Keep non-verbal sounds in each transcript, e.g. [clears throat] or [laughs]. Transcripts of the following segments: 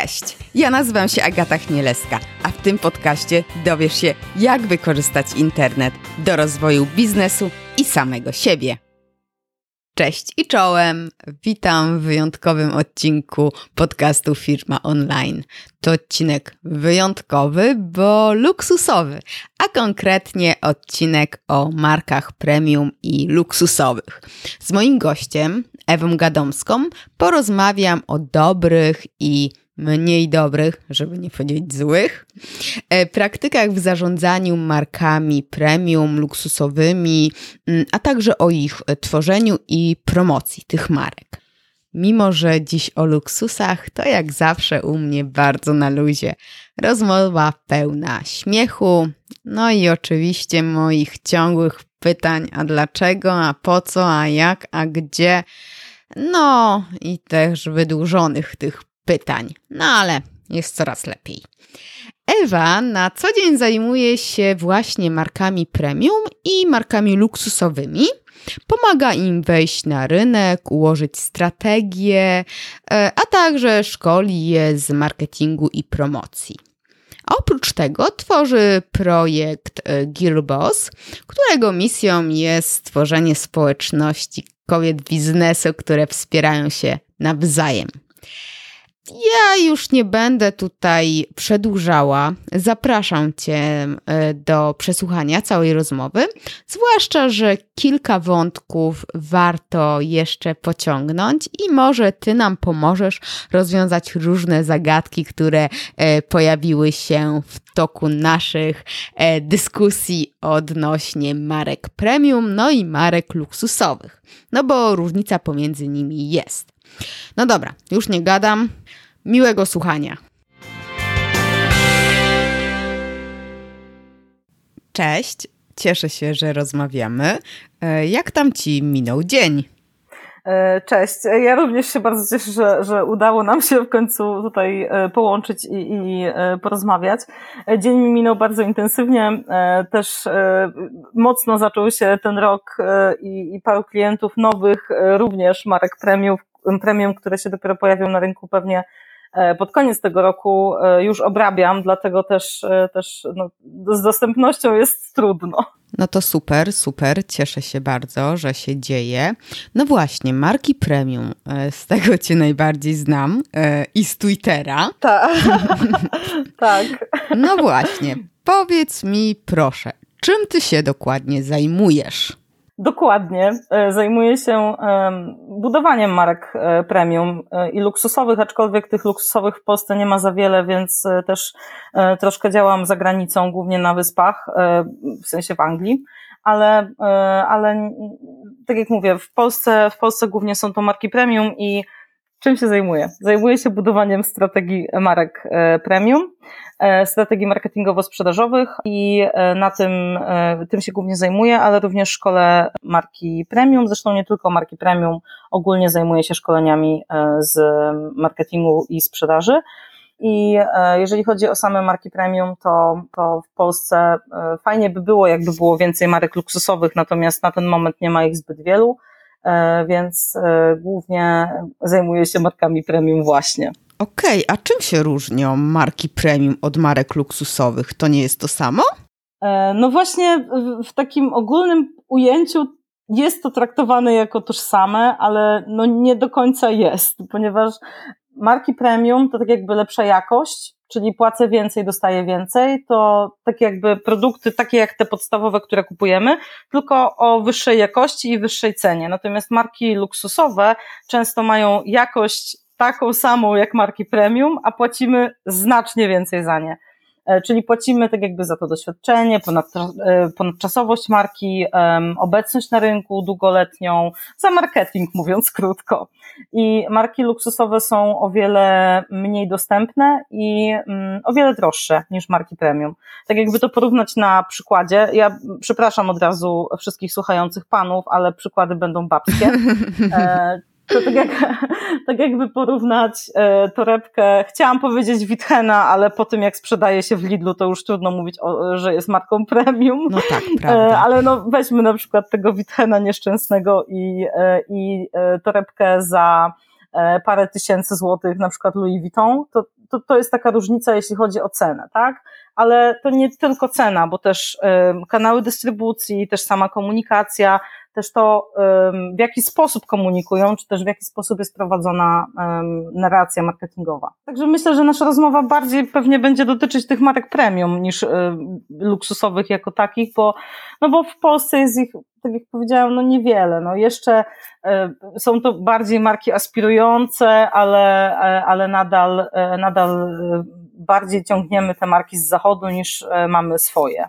Cześć, ja nazywam się Agata Chmielewska, a w tym podcaście dowiesz się, jak wykorzystać internet do rozwoju biznesu i samego siebie. Cześć i czołem! Witam w wyjątkowym odcinku podcastu Firma Online. To odcinek wyjątkowy, bo luksusowy, a konkretnie odcinek o markach premium i luksusowych. Z moim gościem, Ewą Gadomską, porozmawiam o dobrych i mniej dobrych, żeby nie powiedzieć złych, e, praktykach w zarządzaniu markami premium, luksusowymi, mm, a także o ich tworzeniu i promocji tych marek. Mimo, że dziś o luksusach, to jak zawsze u mnie bardzo na luzie. Rozmowa pełna śmiechu, no i oczywiście moich ciągłych pytań, a dlaczego, a po co, a jak, a gdzie. No i też wydłużonych tych pytań. No ale jest coraz lepiej. Ewa na co dzień zajmuje się właśnie markami premium i markami luksusowymi. Pomaga im wejść na rynek, ułożyć strategię, e, a także szkoli je z marketingu i promocji. A oprócz tego tworzy projekt e, Girlboss, którego misją jest stworzenie społeczności kobiet biznesu, które wspierają się nawzajem. Ja już nie będę tutaj przedłużała. Zapraszam Cię e, do przesłuchania całej rozmowy, zwłaszcza, że kilka wątków warto jeszcze pociągnąć i może Ty nam pomożesz rozwiązać różne zagadki, które e, pojawiły się w toku naszych e, dyskusji odnośnie marek premium, no i marek luksusowych. No bo różnica pomiędzy nimi jest. No dobra, już nie gadam. Miłego słuchania. Cześć, cieszę się, że rozmawiamy. E, jak tam ci minął dzień? E, cześć. Ja również się bardzo cieszę, że, że udało nam się w końcu tutaj e, połączyć i, i porozmawiać. Dzień mi minął bardzo intensywnie. Też mocno zaczął się ten rok i, i paru klientów nowych, również marek premium, premium, które się dopiero pojawią na rynku pewnie E, pod koniec tego roku e, już obrabiam, dlatego też, e, też no, z dostępnością jest trudno. No to super, super, cieszę się bardzo, że się dzieje. No właśnie, marki premium, z tego Cię najbardziej znam i z Twittera. Tak, [laughs] tak. No właśnie, powiedz mi proszę, czym Ty się dokładnie zajmujesz? Dokładnie. E, zajmuję się budowaniem marek e, premium e, i luksusowych, aczkolwiek tych luksusowych w Polsce nie ma za wiele, więc też troszkę działam za granicą, głównie na wyspach, w sensie w Anglii. Ale, ale tak jak mówię, w Polsce, w Polsce głównie są to marki premium i czym się zajmuję? Zajmuję się budowaniem strategii marek premium E, strategii marketingowo-sprzedażowych i e, na tym, e, tym się głównie zajmuję, ale również szkole marki premium, zresztą nie tylko marki premium, ogólnie zajmuję się szkoleniami z marketingu i sprzedaży. I jeżeli chodzi o same marki premium, to, to w Polsce fajnie by było, jakby było więcej marek luksusowych, natomiast na ten moment nie ma ich zbyt wielu, więc głównie zajmuję się markami premium właśnie. Okej, okay, a czym się różnią marki premium od marek luksusowych? To nie jest to samo? E, no właśnie w takim ogólnym ujęciu jest to traktowane jako tożsame, ale no nie do końca jest, ponieważ marki premium to tak jakby lepsza jakość, czyli płacę więcej, dostaję więcej, to tak jakby produkty takie jak te podstawowe, które kupujemy, tylko o wyższej jakości i wyższej cenie. Natomiast marki luksusowe często mają jakość taką samą jak marki premium, a płacimy znacznie więcej za nie. E, czyli płacimy tak jakby za to doświadczenie, ponad, e, ponadczasowość marki, obecność na rynku długoletnią, za marketing mówiąc krótko. I marki luksusowe są o wiele mniej dostępne i mm, o wiele droższe niż marki premium. Tak jakby to porównać na przykładzie, ja przepraszam od razu wszystkich słuchających panów, ale przykłady będą babskie. [laughs] E, to tak, jak, [laughs] tak jakby porównać e, torebkę, chciałam powiedzieć Witchena, ale po tym jak sprzedaje się w Lidlu, to już trudno mówić, o, że jest marką premium. No tak, e, prawda. ale no weźmy na przykład tego Witchena nieszczęsnego i, e, i torebkę za parę tysięcy złotych, na przykład Louis Vuitton, to, to, to jest taka różnica, jeśli chodzi o cenę, tak? Ale to nie tylko cena, bo też kanały dystrybucji, też sama komunikacja, też to, w jaki sposób komunikują, czy też w jaki sposób jest prowadzona narracja marketingowa. Także myślę, że nasza rozmowa bardziej pewnie będzie dotyczyć tych marek premium niż luksusowych jako takich, bo, no bo w Polsce jest ich, tak jak powiedziałam, no niewiele. No jeszcze są to bardziej marki aspirujące, ale, e, ale nadal, e, nadal e, bardziej ciągniemy te marki z zachodu niż mamy swoje.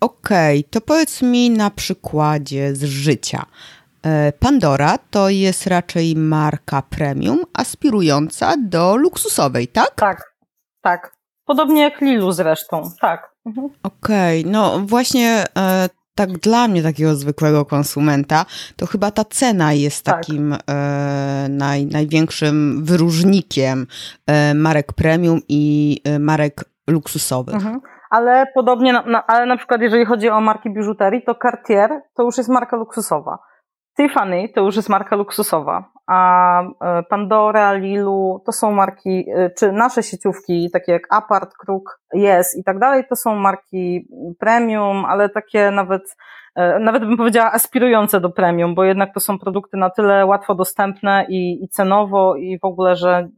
Okej, okay, to powiedz mi na przykładzie z życia. E, Pandora to jest raczej marka premium, aspirująca do luksusowej, tak? Tak, tak. Podobnie jak Lilu zresztą, tak. Mhm. Okej, okay, no właśnie e, tak dla mnie, takiego zwykłego konsumenta, to chyba ta cena jest tak. takim e, naj, największym wyróżnikiem e, marek premium i e, marek luksusowych. Mhm ale podobnie, na, na, ale na przykład jeżeli chodzi o marki biżuterii, to Cartier to już jest marka luksusowa. Tiffany to już jest marka luksusowa, a e, Pandora, Lilu to są marki, e, czy nasze sieciówki, takie jak Apart, Kruk, Yes i tak dalej, to są marki premium, ale takie nawet E, nawet bym powiedziała aspirujące do premium, bo jednak to są produkty na tyle łatwo dostępne i, i cenowo i w ogóle, że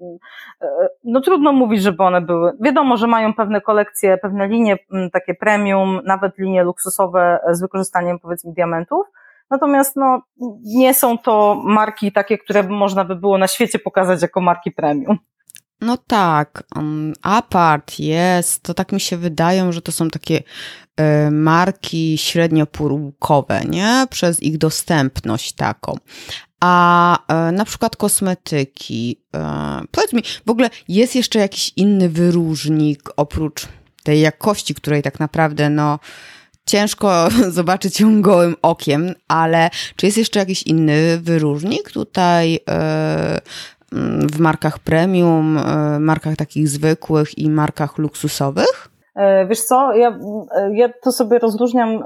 no trudno mówić, żeby one były. Wiadomo, że mają pewne kolekcje, pewne linie takie premium, nawet linie luksusowe z wykorzystaniem powiedzmy diamentów, Natomiast no, nie są to marki takie, które można by było na świecie pokazać jako marki premium. No tak, um, Apart jest, to tak mi się wydają, że to są takie y, marki średniopółkowe, nie? Przez ich dostępność taką. A y, na przykład kosmetyki. Y, powiedz mi, w ogóle jest jeszcze jakiś inny wyróżnik oprócz tej jakości, której tak naprawdę, no, ciężko [laughs] zobaczyć ją gołym okiem, ale czy jest jeszcze jakiś inny wyróżnik tutaj w markach premium, e, markach takich zwykłych i markach luksusowych? E, wiesz co, ja, e, ja to sobie rozróżniam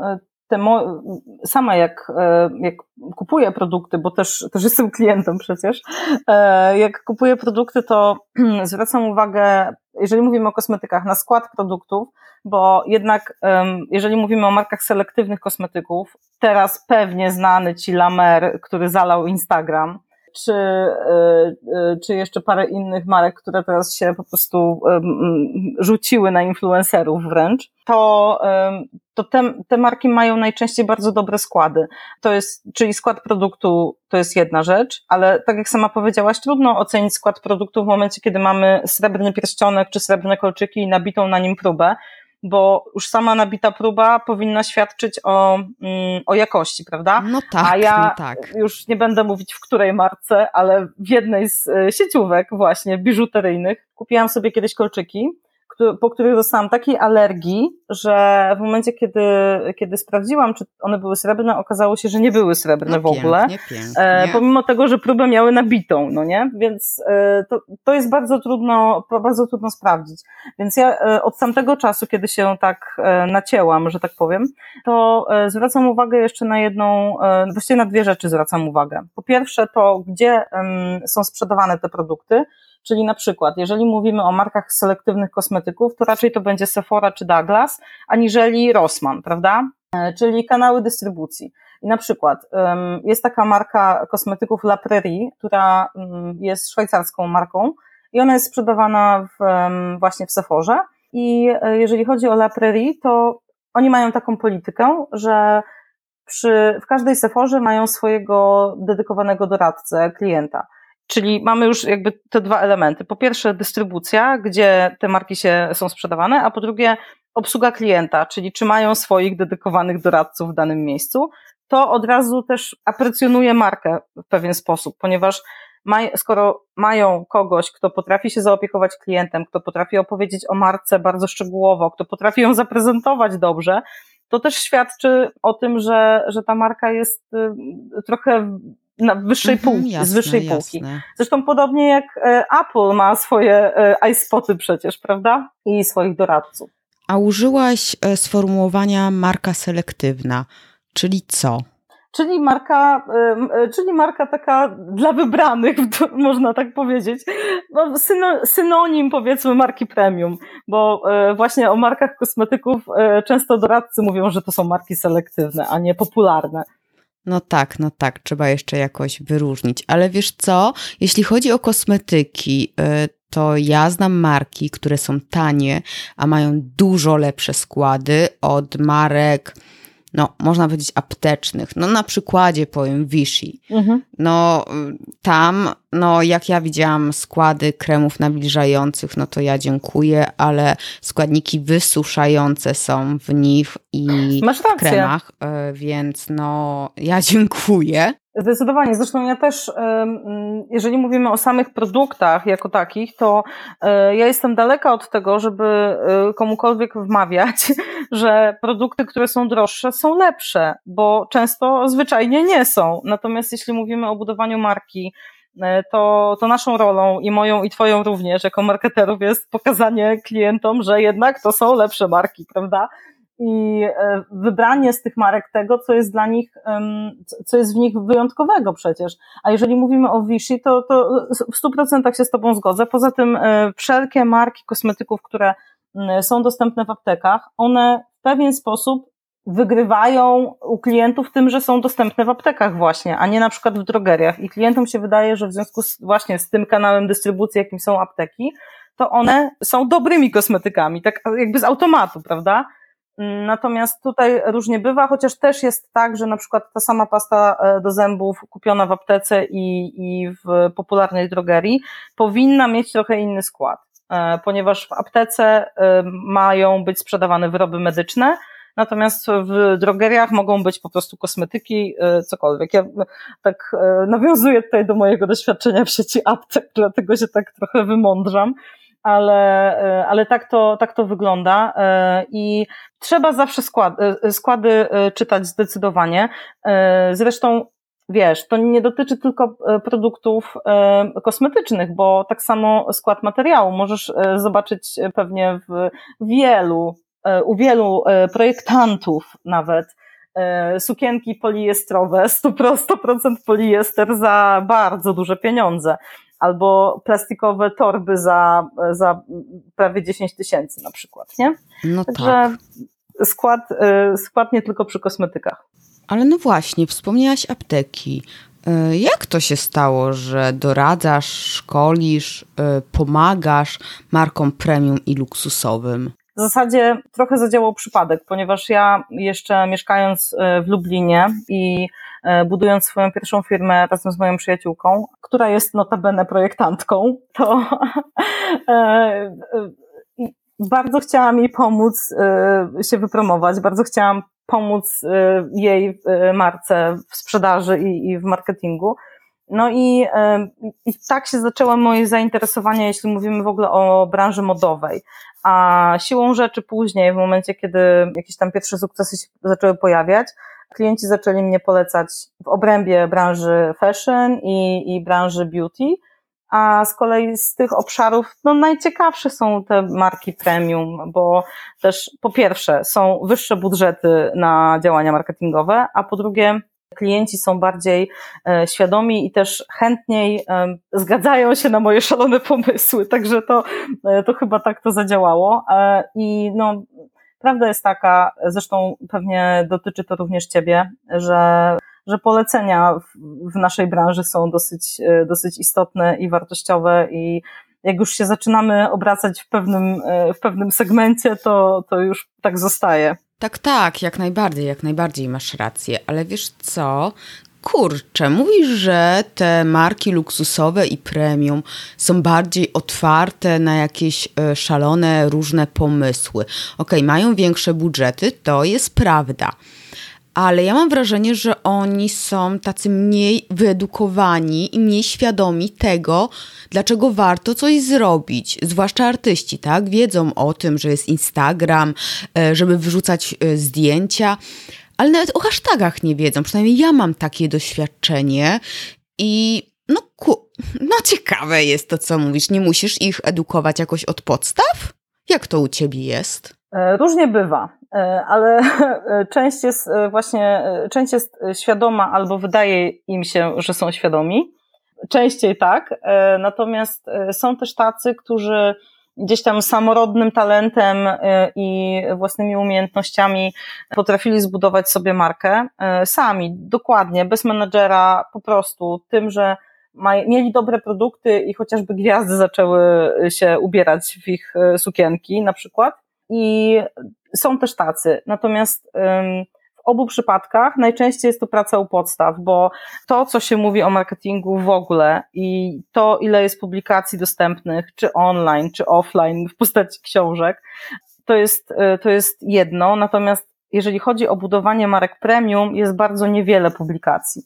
mo- sama jak, jak kupuję produkty, bo też, też jestem klientem przecież, jak kupuję produkty, to [clears throat] zwracam uwagę, jeżeli mówimy o kosmetykach, na skład produktów, bo jednak jeżeli mówimy o markach selektywnych kosmetyków, teraz pewnie znany Ci Lamer, który zalał Instagram, czy, e, e, czy jeszcze parę innych marek, które teraz się po prostu rzuciły na influencerów wręcz, to, to te, te marki mają najczęściej bardzo dobre składy. To jest, czyli skład produktu to jest jedna rzecz, ale tak jak sama powiedziałaś, trudno ocenić skład produktu w momencie, kiedy mamy srebrny pierścionek czy srebrne kolczyki i nabitą na nim próbę, bo już sama nabita próba powinna świadczyć o, mm, o jakości, prawda? No tak, A ja no tak. już nie będę mówić w której marce, ale w jednej z e, sieciówek właśnie biżuteryjnych kupiłam sobie kiedyś kolczyki po których dostałam takiej alergii, że w momencie, kiedy, kiedy sprawdziłam, czy one były srebrne, okazało się, że nie były srebrne no w ogóle. Pięknie, pięknie. E, pomimo tego, że próbę miały nabitą, no nie? Więc e, to, to jest bardzo trudno, bardzo trudno sprawdzić. Więc ja e, od tamtego czasu, kiedy się tak nacięłam, że tak powiem, to zwracam uwagę jeszcze na jedną, właściwie na dwie rzeczy zwracam uwagę. Po pierwsze to, gdzie są sprzedawane te produkty, Czyli na przykład, jeżeli mówimy o markach selektywnych kosmetyków, to raczej to będzie Sephora czy Douglas, aniżeli Rossmann, prawda? E, czyli kanały dystrybucji. I na przykład jest taka marka kosmetyków La Prairie, która jest szwajcarską marką i ona jest sprzedawana w, właśnie w Sephorze. I e, jeżeli chodzi o La Prairie, to oni mają taką politykę, że przy, w każdej Sephorze mają swojego dedykowanego doradcę, klienta. Czyli mamy już jakby te dwa elementy. Po pierwsze dystrybucja, gdzie te marki się są sprzedawane, a po drugie obsługa klienta, czyli czy mają swoich dedykowanych doradców w danym miejscu. To od razu też aprecjonuje markę w pewien sposób, ponieważ skoro mają kogoś, kto potrafi się zaopiekować klientem, kto potrafi opowiedzieć o marce bardzo szczegółowo, kto potrafi ją zaprezentować dobrze, to też świadczy o tym, że, że ta marka jest y, trochę na wyższej mhm, półki, jasne, z wyższej półki. Jasne. Zresztą podobnie jak e, Apple ma swoje e, iSpoty przecież, prawda? I swoich doradców. A użyłaś e, sformułowania marka selektywna, czyli co? czyli marka, czyli marka taka dla wybranych, [laughs] można tak powiedzieć. No, synonim powiedzmy marki premium, bo właśnie o markach kosmetyków często doradcy mówią, że to są marki selektywne, a nie popularne. No tak, no tak, trzeba jeszcze jakoś wyróżnić. Ale wiesz co, jeśli chodzi o kosmetyki, y, to ja znam marki, które są tanie, a mają dużo lepsze składy od marek no, można powiedzieć, aptecznych. No, na przykładzie powiem Vichy. Mhm. No, tam, no, jak ja widziałam składy kremów nawilżających, no to ja dziękuję, ale składniki wysuszające są w nich i w kremach, e, więc no, ja [laughs] dziękuję. Zdecydowanie. Zresztą ja też, jeżeli mówimy o samych produktach jako takich, to e, ja jestem daleka od tego, żeby e, komukolwiek wmawiać, [laughs] że produkty, które są droższe, są lepsze, bo często zwyczajnie nie są. Natomiast jeśli mówimy o budowaniu marki, e, to, to naszą rolą i moją i twoją również jako marketerów jest pokazanie klientom, że jednak to są lepsze marki, prawda? I e, wybranie z tych marek tego, co jest dla nich, co jest w nich wyjątkowego przecież. A jeżeli mówimy o Vichy, to, to w stu procentach się z Tobą zgodzę. Poza tym e, wszelkie marki kosmetyków, które są dostępne w aptekach, one w pewien sposób wygrywają u klientów tym, że są dostępne w aptekach właśnie, a nie na przykład w drogeriach. I klientom się wydaje, że w związku z, właśnie z tym kanałem dystrybucji, jakim są apteki, to one są dobrymi kosmetykami, tak jakby z automatu, prawda? Natomiast tutaj różnie bywa, chociaż też jest tak, że na przykład ta sama pasta e, do zębów kupiona w aptece i, i w popularnej drogerii powinna mieć trochę inny skład, e, ponieważ w aptece e, mają być sprzedawane wyroby medyczne, natomiast w drogeriach mogą być po prostu kosmetyki, cokolwiek. Ja tak nawiązuję tutaj do mojego doświadczenia w sieci aptek, dlatego się tak trochę wymądrzam ale, e, ale tak, to, tak to wygląda e, i trzeba zawsze e, składy czytać zdecydowanie. Zresztą wiesz, to nie dotyczy tylko produktów kosmetycznych, bo tak samo skład materiału możesz zobaczyć pewnie w wielu, u wielu projektantów nawet, sukienki poliestrowe, 100% poliester za bardzo duże pieniądze albo plastikowe torby za, za prawie 10 tysięcy na przykład, nie? No Także tak. skład, y, skład nie tylko przy kosmetykach. Ale no właśnie, wspomniałaś apteki. Y, jak to się stało, że doradzasz, szkolisz, y, pomagasz markom premium i luksusowym? W zasadzie trochę zadziałał przypadek, ponieważ ja jeszcze mieszkając w Lublinie i budując swoją pierwszą firmę razem z moją przyjaciółką, która jest notabene projektantką, to [laughs] e, e, bardzo chciałam jej pomóc się wypromować, bardzo chciałam pomóc jej marce w sprzedaży i, i w marketingu. No i, i tak się zaczęło moje zainteresowanie, jeśli mówimy w ogóle o branży modowej. A siłą rzeczy później, w momencie, kiedy jakieś tam pierwsze sukcesy się zaczęły pojawiać, klienci zaczęli mnie polecać w obrębie branży fashion i, i branży beauty, a z kolei z tych obszarów no, najciekawsze są te marki premium, bo też po pierwsze są wyższe budżety na działania marketingowe, a po drugie klienci są bardziej e, świadomi i też chętniej e, zgadzają się na moje szalone pomysły, także to, e, to chyba tak to zadziałało. E, I no, Prawda jest taka, zresztą pewnie dotyczy to również Ciebie, że, że polecenia w, naszej branży są dosyć, e, dosyć istotne i wartościowe i jak już się zaczynamy obracać w pewnym, e, w pewnym segmencie, to, to już tak zostaje. Tak, tak, jak najbardziej, jak najbardziej masz rację, ale wiesz co? Kurczę, mówisz, że te marki luksusowe i premium są bardziej otwarte na jakieś e, szalone, różne pomysły. Ok, mają większe budżety, to jest prawda. Ale ja mam wrażenie, że oni są tacy mniej wyedukowani i mniej świadomi tego, dlaczego warto coś zrobić. Zwłaszcza artyści, tak? Wiedzą o tym, że jest Instagram, e, żeby wrzucać e, zdjęcia ale nawet o hashtagach nie wiedzą. Przynajmniej ja mam takie doświadczenie i no, ku, no ciekawe jest to, co mówisz. Nie musisz ich edukować jakoś od podstaw? Jak to u ciebie jest? E, różnie bywa. ale [laughs] część jest właśnie, część jest świadoma albo wydaje im się, że są świadomi. Częściej tak, natomiast są też tacy, którzy gdzieś tam samorodnym talentem y, i własnymi umiejętnościami potrafili zbudować sobie markę y, sami, dokładnie, bez menadżera, po prostu tym, że mieli dobre produkty i chociażby gwiazdy zaczęły się ubierać w ich y, sukienki na przykład. I są też tacy. Natomiast obu przypadkach najczęściej jest to praca u podstaw, bo to, co się mówi o marketingu w ogóle i to, ile jest publikacji dostępnych, czy online, czy offline, w postaci książek, to jest, e, to jest jedno. Natomiast jeżeli chodzi o budowanie marek premium, jest bardzo niewiele publikacji.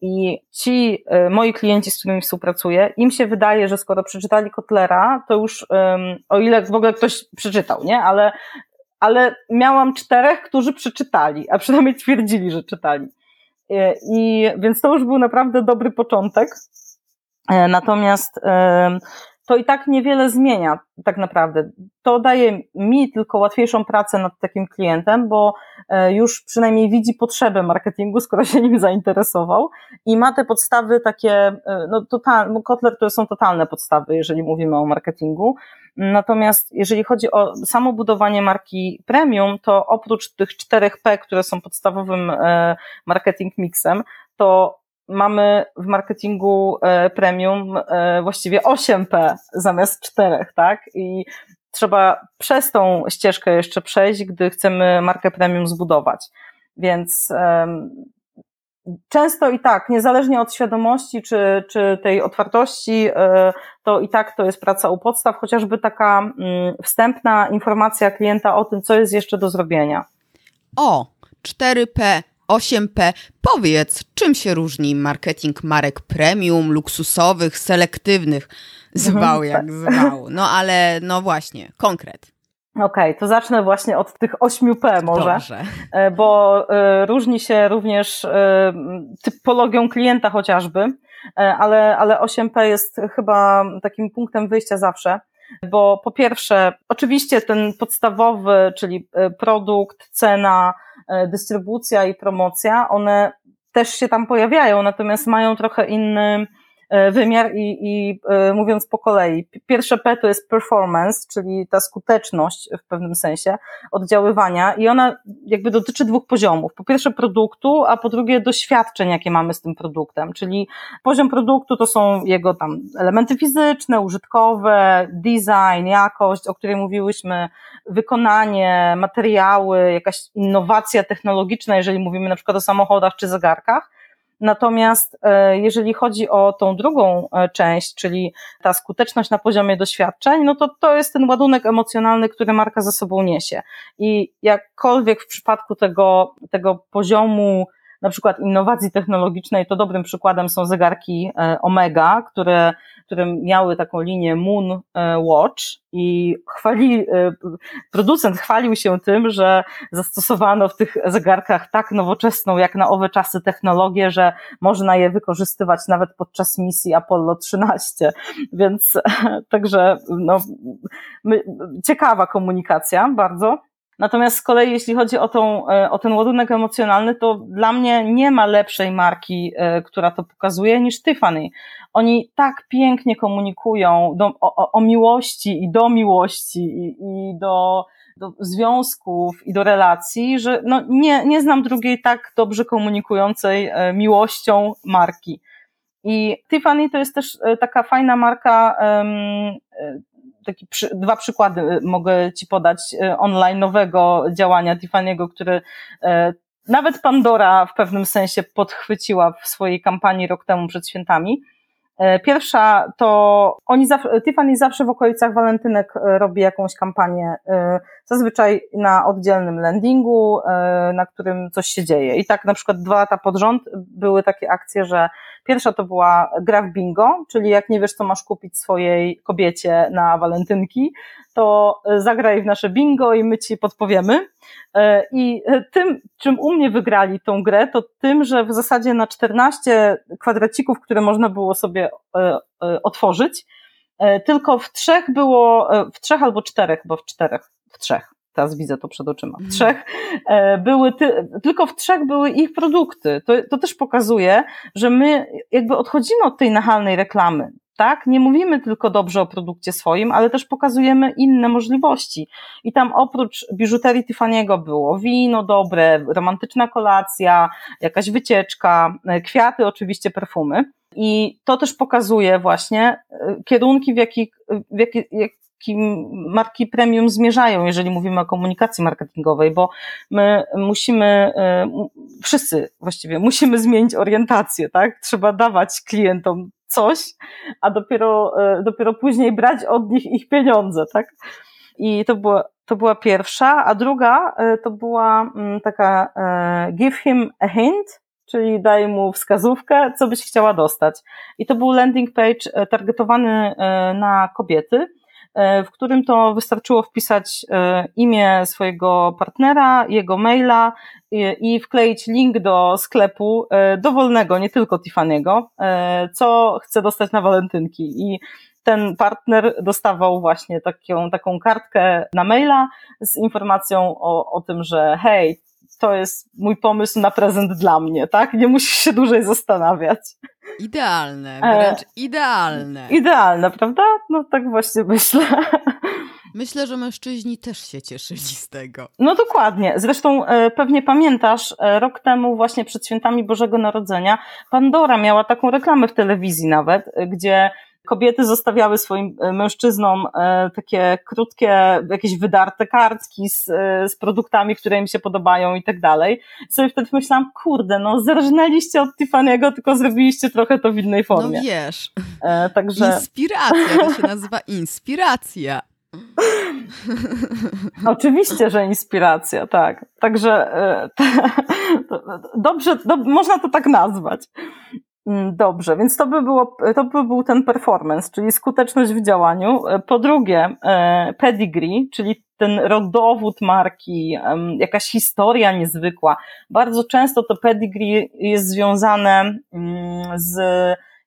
I ci e, moi klienci, z którymi współpracuję, im się wydaje, że skoro przeczytali Kotlera, to już, o ile w ogóle ktoś przeczytał, nie? Ale ale miałam czterech, którzy przeczytali, a przynajmniej twierdzili, że czytali. E, I więc to już był naprawdę dobry początek. E, natomiast to i tak niewiele zmienia, tak naprawdę. To daje mi tylko łatwiejszą pracę nad takim klientem, bo e, już przynajmniej widzi potrzebę marketingu, skoro się nim zainteresował i ma te podstawy takie, no total, Kotler to są totalne podstawy, jeżeli mówimy o marketingu. Natomiast jeżeli chodzi o samo budowanie marki premium, to oprócz tych czterech P, które są podstawowym e, marketing mixem, to mamy w marketingu e, premium e, właściwie 8P zamiast czterech, tak? I trzeba przez tą ścieżkę jeszcze przejść, gdy chcemy markę premium zbudować. Więc często i tak, niezależnie od świadomości czy, czy tej otwartości, e, to i tak to jest praca u podstaw, chociażby taka mm, wstępna informacja klienta o tym, co jest jeszcze do zrobienia. O, 4P, 8P. Powiedz, czym się różni marketing marek premium, luksusowych, selektywnych? Zwał mhm, jak tak. zwał. No ale no właśnie, konkret. Okej, okay, to zacznę właśnie od tych 8P może, Dobrze. E, bo e, różni się również e, typologią klienta chociażby, ale, ale 8P jest chyba takim punktem wyjścia zawsze, bo po pierwsze, oczywiście ten podstawowy, czyli produkt, cena, dystrybucja i promocja, one też się tam pojawiają, natomiast mają trochę inny, E, wymiar i, i e, mówiąc po kolei. Pierwsze P to jest performance, czyli ta skuteczność w pewnym sensie oddziaływania i ona jakby dotyczy dwóch poziomów. Po pierwsze produktu, a po drugie doświadczeń, jakie mamy z tym produktem, czyli poziom produktu to są jego tam elementy fizyczne, użytkowe, design, jakość, o której mówiłyśmy, wykonanie, materiały, jakaś innowacja technologiczna, jeżeli mówimy na przykład o samochodach czy zegarkach, Natomiast e, jeżeli chodzi o tą drugą e, część, czyli ta skuteczność na poziomie doświadczeń, no to to jest ten ładunek emocjonalny, który marka ze sobą niesie. I jakkolwiek w przypadku tego, tego poziomu na przykład innowacji technologicznej, to dobrym przykładem są zegarki e, Omega, które, które miały taką linię Moon e, Watch i chwali, e, producent chwalił się tym, że zastosowano w tych zegarkach tak nowoczesną, jak na owe czasy technologię, że można je wykorzystywać nawet podczas misji Apollo 13. Więc także no, ciekawa komunikacja bardzo. Natomiast z kolei, jeśli chodzi o, tą, e, o ten ładunek emocjonalny, to dla mnie nie ma lepszej marki, e, która to pokazuje, niż Tiffany. Oni tak pięknie komunikują do, o, o, miłości i do miłości i, i do, do związków i do relacji, że no nie, nie znam drugiej tak dobrze komunikującej e, miłością marki. I Tiffany to jest też taka fajna marka taki przy, dwa przykłady y, mogę Ci podać y, online nowego działania Tiffany'ego, który y, nawet Pandora w pewnym sensie podchwyciła w swojej kampanii rok temu przed świętami. Pierwsza to oni Tiffany zawsze w okolicach walentynek robi jakąś kampanię, zazwyczaj na oddzielnym landingu, na którym coś się dzieje. I tak na przykład dwa lata pod rząd były takie akcje, że Pierwsza to była gra w bingo, czyli jak nie wiesz, co masz kupić swojej kobiecie na walentynki, to zagraj w nasze bingo i my ci podpowiemy. E, I tym, czym u mnie wygrali tą grę, to tym, że w zasadzie na 14 kwadracików, które można było sobie e, e, otworzyć, tylko w trzech było, w trzech albo czterech, bo w czterech, w trzech teraz widzę to przed oczyma, w trzech e, były, ty, tylko w trzech były ich produkty. To, to też pokazuje, że my jakby odchodzimy od tej nachalnej reklamy. Tak? Nie mówimy tylko dobrze o produkcie swoim, ale też pokazujemy inne możliwości. I tam oprócz biżuterii Tiffany'ego było wino dobre, romantyczna kolacja, jakaś wycieczka, e, kwiaty, oczywiście perfumy. I to też pokazuje właśnie e, kierunki, w jakich, w jakich, jakim marki premium zmierzają, jeżeli mówimy o komunikacji marketingowej, bo my musimy, e, wszyscy właściwie musimy zmienić orientację, tak? Trzeba dawać klientom coś, a dopiero, e, dopiero później brać od nich ich pieniądze, tak? I to była, to była pierwsza, a druga e, to była mm, taka give him a hint, czyli daj mu wskazówkę, co byś chciała dostać. I to był landing page targetowany na kobiety, w którym to wystarczyło wpisać e, imię swojego partnera, jego maila i wkleić link do sklepu e, dowolnego, nie tylko Tiffany'ego, co chce dostać na walentynki. I ten partner dostawał właśnie taką, taką kartkę na maila z informacją o, o tym, że hej, to jest mój pomysł na prezent dla mnie, tak? Nie musisz się dłużej zastanawiać. Idealne, wręcz e, idealne. Idealne, prawda? No tak właśnie myślę. Myślę, że mężczyźni też się cieszyli z tego. No dokładnie. Zresztą e, pewnie pamiętasz, e, rok temu właśnie przed świętami Bożego Narodzenia Pandora miała taką reklamę w telewizji nawet, e, gdzie kobiety zostawiały swoim e, mężczyznom e, takie krótkie, jakieś wydarte kartki z, e, z produktami, które im się podobają i tak dalej. I sobie wtedy myślałam, kurde, no zerżnęliście od Tiffany'ego, tylko zrobiliście trochę to w innej formie. No wiesz, także... inspiracja, to się nazywa inspiracja. [laughs] Oczywiście, że inspiracja, tak. Także [laughs] dobrze, do, można to tak nazwać. Mm, dobrze, więc to by, było, to by był ten performance, czyli skuteczność w działaniu. E, po drugie, e, pedigree, czyli ten rodowód marki, jakaś historia niezwykła. Bardzo często to pedigree jest związane mm, z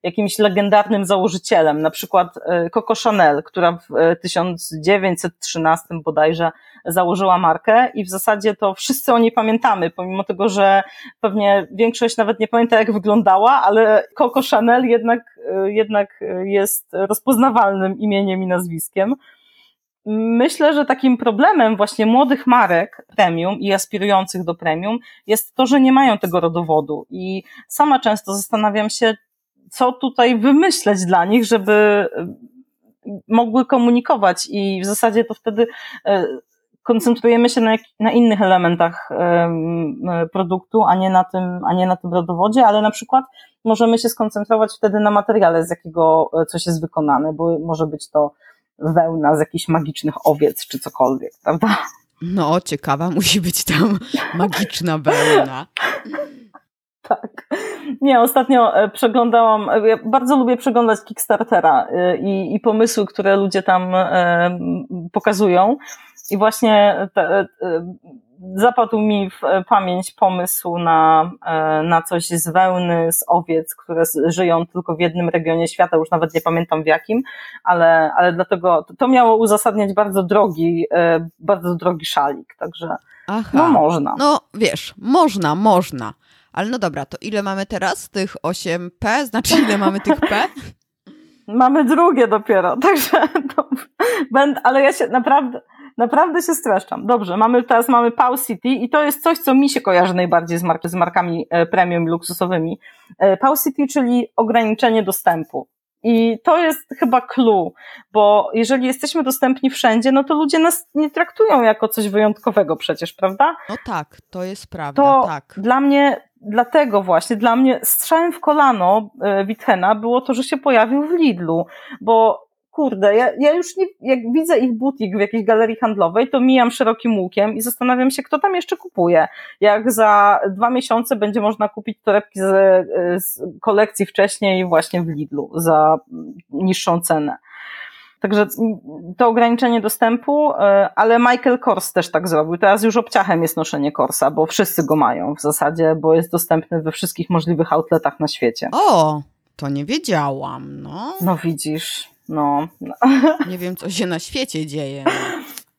jakimś legendarnym założycielem, na przykład e, Coco Chanel, która w 1913 e, bodajże założyła markę i w zasadzie to wszyscy o niej pamiętamy, pomimo tego, że pewnie większość nawet nie pamięta jak wyglądała, ale Coco Chanel jednak, e, jednak jest rozpoznawalnym imieniem i nazwiskiem. Myślę, że takim problemem właśnie młodych marek premium i aspirujących do premium jest to, że nie mają tego rodowodu. I sama często zastanawiam się, co tutaj wymyśleć dla nich, żeby e, mogły komunikować i w zasadzie to wtedy e, koncentrujemy się na, na innych elementach e, produktu, a nie na tym, a nie na tym rodowodzie, ale na przykład możemy się skoncentrować wtedy na materiale, z jakiego coś jest wykonane, bo może być to wełna z jakichś magicznych owiec czy cokolwiek, prawda? No, ciekawa musi być tam magiczna wełna. Tak. Nie, ostatnio e, przeglądałam, e, ja bardzo lubię przeglądać Kickstartera e, i, i pomysły, które ludzie tam pokazują. I właśnie te, zapadł mi w pamięć pomysł na, na coś z wełny, z owiec, które żyją tylko w jednym regionie świata, już nawet nie pamiętam w jakim, ale, ale dlatego to miało uzasadniać bardzo drogi, bardzo drogi szalik, także Aha. no można. No wiesz, można, można. Ale no dobra, to ile mamy teraz tych 8P? Znaczy ile mamy tych P? [laughs] Mamy drugie dopiero, [laughs] także będę, ale ja się naprawdę, naprawdę się streszczam. Dobrze, mamy, teraz mamy Pau City i to jest coś, co mi się kojarzy najbardziej z, mark, z markami e, premium luksusowymi. E, Pau City, czyli ograniczenie dostępu. I to jest chyba clue, bo jeżeli jesteśmy dostępni wszędzie, no to ludzie nas nie traktują jako coś wyjątkowego przecież, prawda? No tak, to jest prawda, to tak. Dla mnie, dlatego właśnie, dla mnie strzałem w kolano e, Witchena było to, że się pojawił w Lidlu, bo kurde, ja, ja już nie, jak widzę ich butik w jakiejś galerii handlowej, to mijam szerokim łukiem i zastanawiam się, kto tam jeszcze kupuje. Jak za dwa miesiące będzie można kupić torebki z, z kolekcji wcześniej właśnie w Lidlu za niższą cenę. Także to ograniczenie dostępu, e, ale Michael Kors też tak zrobił. Teraz już obciachem jest noszenie Korsa, bo wszyscy go mają w zasadzie, bo jest dostępny we wszystkich możliwych outletach na świecie. O, to nie wiedziałam, no. No widzisz. No. Nie wiem, co się na świecie dzieje. [laughs]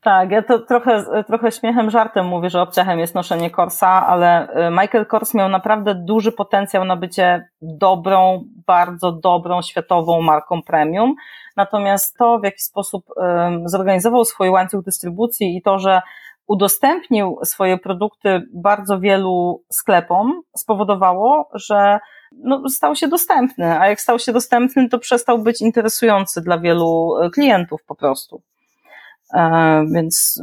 Tak, ja to trochę, trochę śmiechem, żartem mówię, że obciachem jest noszenie Korsa, ale y, Michael Kors miał naprawdę duży potencjał na bycie dobrą, bardzo dobrą światową marką premium. Natomiast to, w jaki sposób um, zorganizował swój łańcuch dystrybucji i to, że udostępnił swoje produkty bardzo wielu sklepom, spowodowało, że no, stał się dostępny, a jak stał się dostępny, to przestał być interesujący dla wielu e, klientów po prostu. E, więc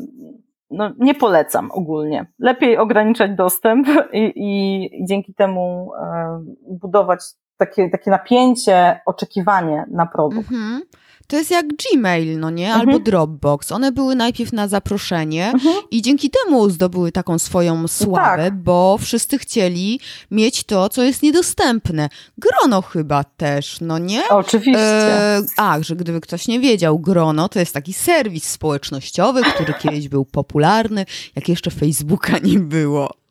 no, nie polecam ogólnie. Lepiej ograniczać dostęp i, i, dzięki temu e, budować takie, takie napięcie, oczekiwanie na produkt. Mhm. To jest jak Gmail, no nie? Albo mhm. Dropbox. One były najpierw na zaproszenie mhm. i dzięki temu zdobyły taką swoją sławę, tak. bo wszyscy chcieli mieć to, co jest niedostępne. Grono chyba też, no nie? Oczywiście. E, a, że gdyby ktoś nie wiedział, Grono to jest taki serwis społecznościowy, który kiedyś był popularny, jak jeszcze Facebooka nie było.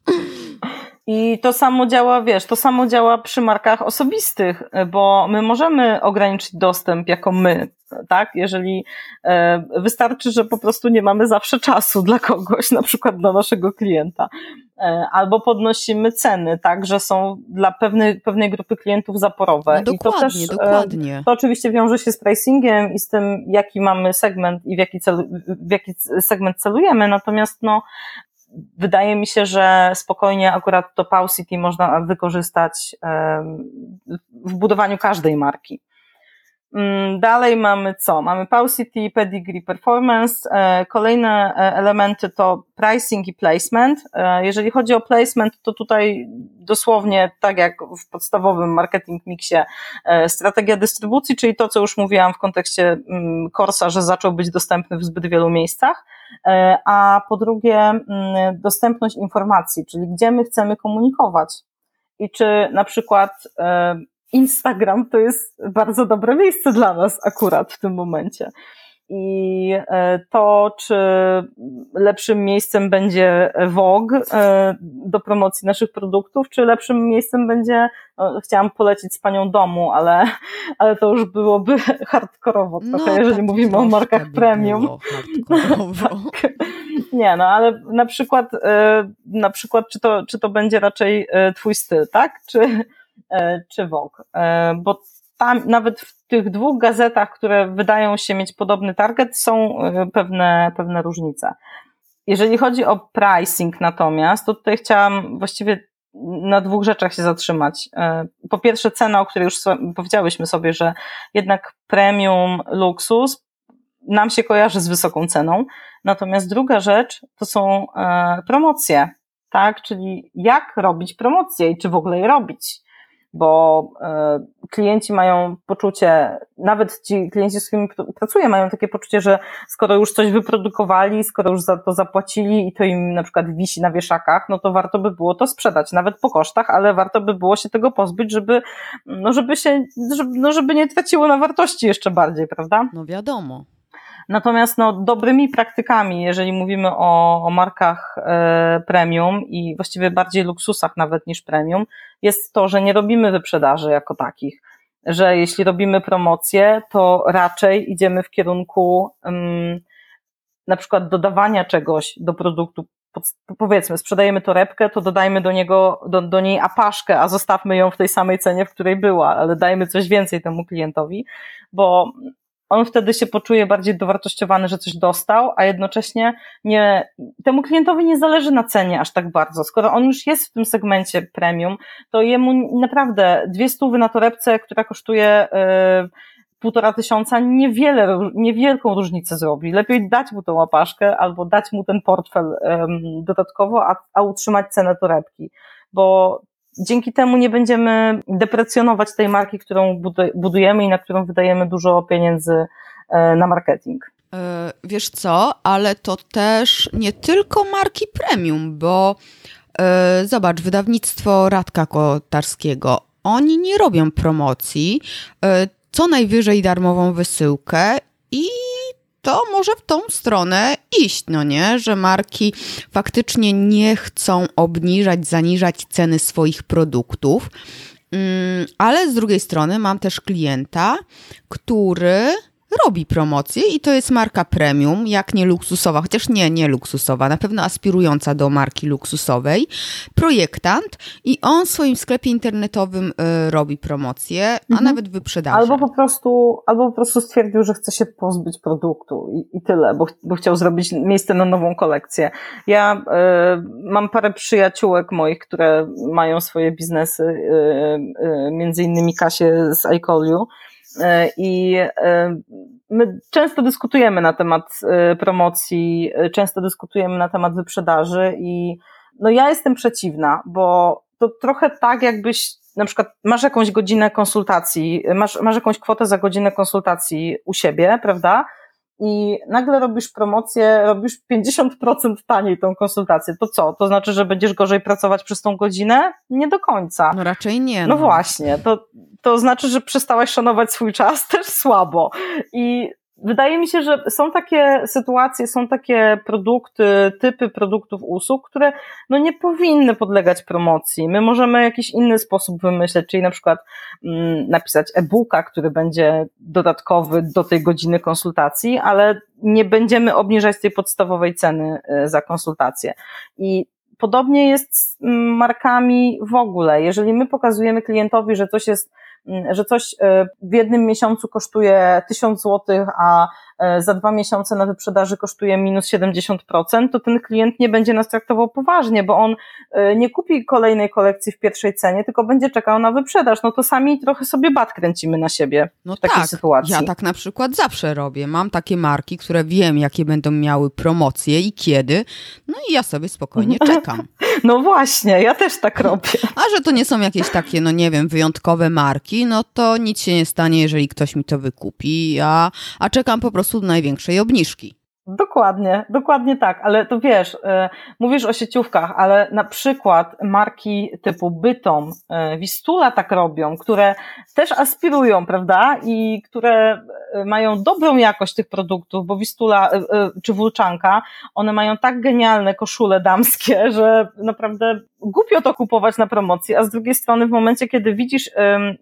I to samo działa, wiesz, to samo działa przy markach osobistych, bo my możemy ograniczyć dostęp jako my, tak? Jeżeli e, wystarczy, że po prostu nie mamy zawsze czasu dla kogoś, na przykład dla naszego klienta, e, albo podnosimy ceny, tak, że są dla pewnej, pewnej grupy klientów zaporowe. No dokładnie, I to też, dokładnie. To oczywiście wiąże się z pricingiem i z tym, jaki mamy segment i w jaki, cel, w jaki segment celujemy, natomiast no, wydaje mi się, że spokojnie akurat to Pau City można wykorzystać w budowaniu każdej marki. Mm, dalej mamy co? Mamy Pau City, Pedigree Performance. E, kolejne e, elementy to pricing i placement. E, jeżeli chodzi o placement, to tutaj dosłownie tak jak w podstawowym marketing mixie strategia dystrybucji, czyli to, co już mówiłam w kontekście Corsa, mm, że zaczął być dostępny w zbyt wielu miejscach. A po drugie, mm, dostępność informacji, czyli gdzie my chcemy komunikować. I czy na przykład Instagram to jest bardzo dobre miejsce dla nas akurat w tym momencie. I e, to, czy lepszym miejscem będzie Vogue e, do promocji naszych produktów, czy lepszym miejscem będzie, no, chciałam polecić z panią domu, ale, ale to już byłoby [laughs] hardkorowo trochę, no, jeżeli tak, mówimy o markach premium. [laughs] tak. Nie, no ale na przykład, e, na przykład, czy to, czy to będzie raczej twój styl, tak? Czy, czy Vogue, e, bo tam nawet w tych dwóch gazetach, które wydają się mieć podobny target, są e, pewne, pewne różnice. Jeżeli chodzi o pricing natomiast, to tutaj chciałam właściwie na dwóch rzeczach się zatrzymać. Po pierwsze cena, o której już powiedziałyśmy sobie, że jednak premium luksus nam się kojarzy z wysoką ceną. Natomiast druga rzecz to są promocje, tak? Czyli jak robić promocje i czy w ogóle je robić bo e, klienci mają poczucie, nawet ci klienci, z którymi pracuję, mają takie poczucie, że skoro już coś wyprodukowali, skoro już za to zapłacili i to im na przykład wisi na wieszakach, no to warto by było to sprzedać, nawet po kosztach, ale warto by było się tego pozbyć, żeby, no żeby się, żeby, no żeby nie traciło na wartości jeszcze bardziej, prawda? No wiadomo. Natomiast no, dobrymi praktykami, jeżeli mówimy o, o markach e, premium i właściwie bardziej luksusach nawet niż premium, jest to, że nie robimy wyprzedaży jako takich. Że jeśli robimy promocję, to raczej idziemy w kierunku um, na przykład dodawania czegoś do produktu powiedzmy, sprzedajemy torebkę, to dodajmy do niego, do, do niej apaszkę, a zostawmy ją w tej samej cenie, w której była, ale dajmy coś więcej temu klientowi, bo on wtedy się poczuje bardziej dowartościowany, że coś dostał, a jednocześnie nie, temu klientowi nie zależy na cenie aż tak bardzo. Skoro on już jest w tym segmencie premium, to jemu naprawdę dwie stówy na torebce, która kosztuje yy, półtora tysiąca, niewiele, niewielką różnicę zrobi. Lepiej dać mu tą łapaszkę albo dać mu ten portfel um, dodatkowo, a, a utrzymać cenę torebki. Bo dzięki temu nie będziemy deprecjonować tej marki, którą budujemy i na którą wydajemy dużo pieniędzy e, na marketing. E, wiesz co, ale to też nie tylko marki premium, bo e, zobacz, wydawnictwo Radka Kotarskiego, oni nie robią promocji, co najwyżej darmową wysyłkę i to może w tą stronę iść, no nie? Że marki faktycznie nie chcą obniżać, zaniżać ceny swoich produktów. Mm, ale z drugiej strony mam też klienta, który robi promocję i to jest marka premium, jak nie luksusowa, chociaż nie, nie luksusowa, na pewno aspirująca do marki luksusowej, projektant i on w swoim sklepie internetowym y, robi promocję, a mhm. nawet wyprzedaży. Albo po prostu, albo po prostu stwierdził, że chce się pozbyć produktu i, i tyle, bo, bo chciał zrobić miejsce na nową kolekcję. Ja y, mam parę przyjaciółek moich, które mają swoje biznesy, y, y, między innymi Kasie z iCollu, E, I e, my często dyskutujemy na temat e, promocji, często dyskutujemy na temat wyprzedaży i no ja jestem przeciwna, bo to trochę tak, jakbyś na przykład masz jakąś godzinę konsultacji, masz, masz jakąś kwotę za godzinę konsultacji u siebie, prawda? I nagle robisz promocję, robisz 50% taniej tą konsultację, to co? To znaczy, że będziesz gorzej pracować przez tą godzinę? Nie do końca. No raczej nie. No, no właśnie, to, to znaczy, że przestałaś szanować swój czas? [laughs] Też słabo. I Wydaje mi się, że są takie sytuacje, są takie produkty, typy produktów, usług, które no nie powinny podlegać promocji. My możemy jakiś inny sposób wymyśleć, czyli na przykład mm, napisać e-booka, który będzie dodatkowy do tej godziny konsultacji, ale nie będziemy obniżać tej podstawowej ceny y, za konsultację. I podobnie jest z mm, markami w ogóle. Jeżeli my pokazujemy klientowi, że coś jest że coś e, w jednym miesiącu kosztuje 1000 zł, a za dwa miesiące na wyprzedaży kosztuje minus 70%, to ten klient nie będzie nas traktował poważnie, bo on e, nie kupi kolejnej kolekcji w pierwszej cenie, tylko będzie czekał na wyprzedaż. No to sami trochę sobie bat kręcimy na siebie no w takiej tak, sytuacji. Ja tak na przykład zawsze robię. Mam takie marki, które wiem, jakie będą miały promocje i kiedy, no i ja sobie spokojnie czekam. [laughs] No właśnie, ja też tak robię. [laughs] A że to nie są jakieś takie, no nie wiem, wyjątkowe marki, no to nic się nie stanie, jeżeli ktoś mi to wykupi, a, a czekam po prostu do największej obniżki. Dokładnie, dokładnie tak, ale to wiesz, e, mówisz o sieciówkach, ale na przykład marki typu Bytom, e, Wistula tak robią, które też aspirują, prawda, i które e, mają dobrą jakość tych produktów, bo Wistula czy Wulczanka, one mają tak genialne koszule damskie, [laughs] że naprawdę głupio to kupować na promocji, a z drugiej strony w momencie, kiedy widzisz,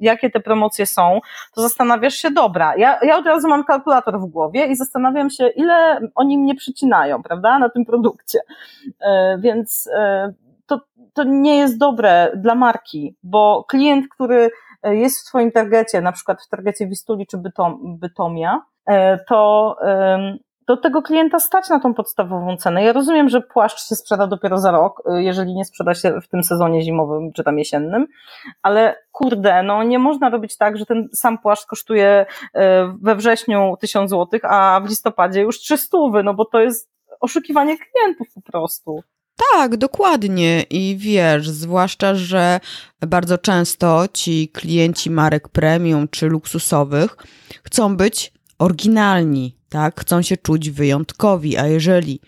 jakie te promocje są, to zastanawiasz się, dobra, ja, ja od razu mam kalkulator w głowie i zastanawiam się, ile oni mnie przycinają, prawda, na tym produkcie. E, więc e, to, to nie jest dobre dla marki, bo klient, który jest w Twoim targecie, na przykład w targecie Wistuli czy Bytom, Bytomia, e, to to tego klienta stać na tą podstawową cenę. Ja rozumiem, że płaszcz się sprzeda dopiero za rok, y, jeżeli nie sprzeda się w tym sezonie zimowym czy tam jesiennym, ale kurde, no nie można robić tak, że ten sam płaszcz kosztuje y, we wrześniu 1000 zł, a w listopadzie już 300, no bo to jest oszukiwanie klientów po prostu. Tak, dokładnie. I wiesz, zwłaszcza, że bardzo często ci klienci marek premium czy luksusowych chcą być oryginalni, tak? Chcą się czuć wyjątkowi, a jeżeli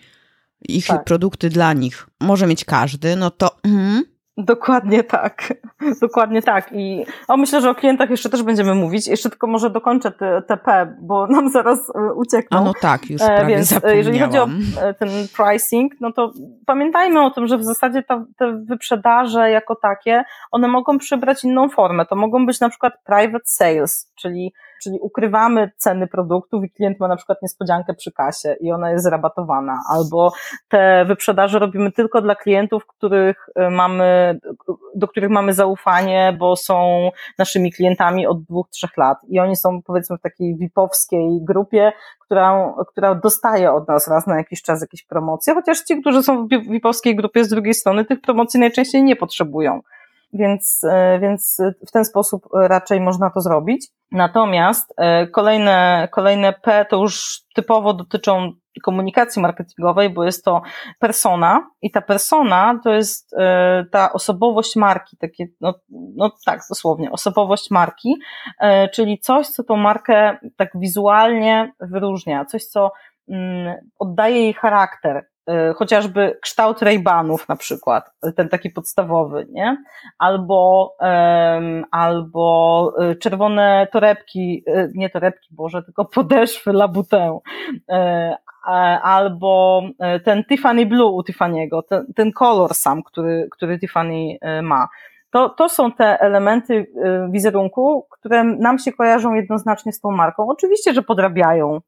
ich tak. produkty dla nich może mieć każdy, no to mm, Dokładnie tak. [laughs] Dokładnie tak. I o, myślę, że o klientach jeszcze też będziemy mówić. Jeszcze tylko może dokończę TP, bo [laughs] nam zaraz e, uciekną. A no tak, już e, prawie Więc zapomniałam. jeżeli chodzi o e, ten pricing, no to pamiętajmy o tym, że w zasadzie ta, te wyprzedaże jako takie, one mogą przybrać inną formę. To mogą być na przykład private sales, czyli czyli ukrywamy ceny produktów i klient ma na przykład niespodziankę przy kasie i ona jest zrabatowana, albo te wyprzedaże robimy tylko dla klientów, których y, mamy, do których mamy zaufanie, bo są naszymi klientami od dwóch, trzech lat. I oni są powiedzmy w takiej VIP-owskiej grupie, która, która dostaje od nas raz na jakiś czas jakieś promocje, chociaż ci, którzy są w VIP-owskiej grupie z drugiej strony tych promocji najczęściej nie potrzebują więc, e, więc w ten sposób raczej można to zrobić. Natomiast e, kolejne, kolejne P to już typowo dotyczą komunikacji marketingowej, bo jest to persona i ta persona to jest e, ta osobowość marki, takie, no, no tak, dosłownie, osobowość marki, czyli coś, co tą markę tak wizualnie wyróżnia, coś, co mm, oddaje jej charakter, chociażby kształt rejbanów na przykład, ten taki podstawowy, nie? Albo, um, albo y, czerwone torebki, y, nie torebki, Boże, tylko podeszwy Labutę, albo ten Tiffany Blue u Tiffany'ego, ten, ten kolor sam, który, który Tiffany ma. To, to są te elementy wizerunku, które nam się kojarzą jednoznacznie z tą marką. Oczywiście, że podrabiają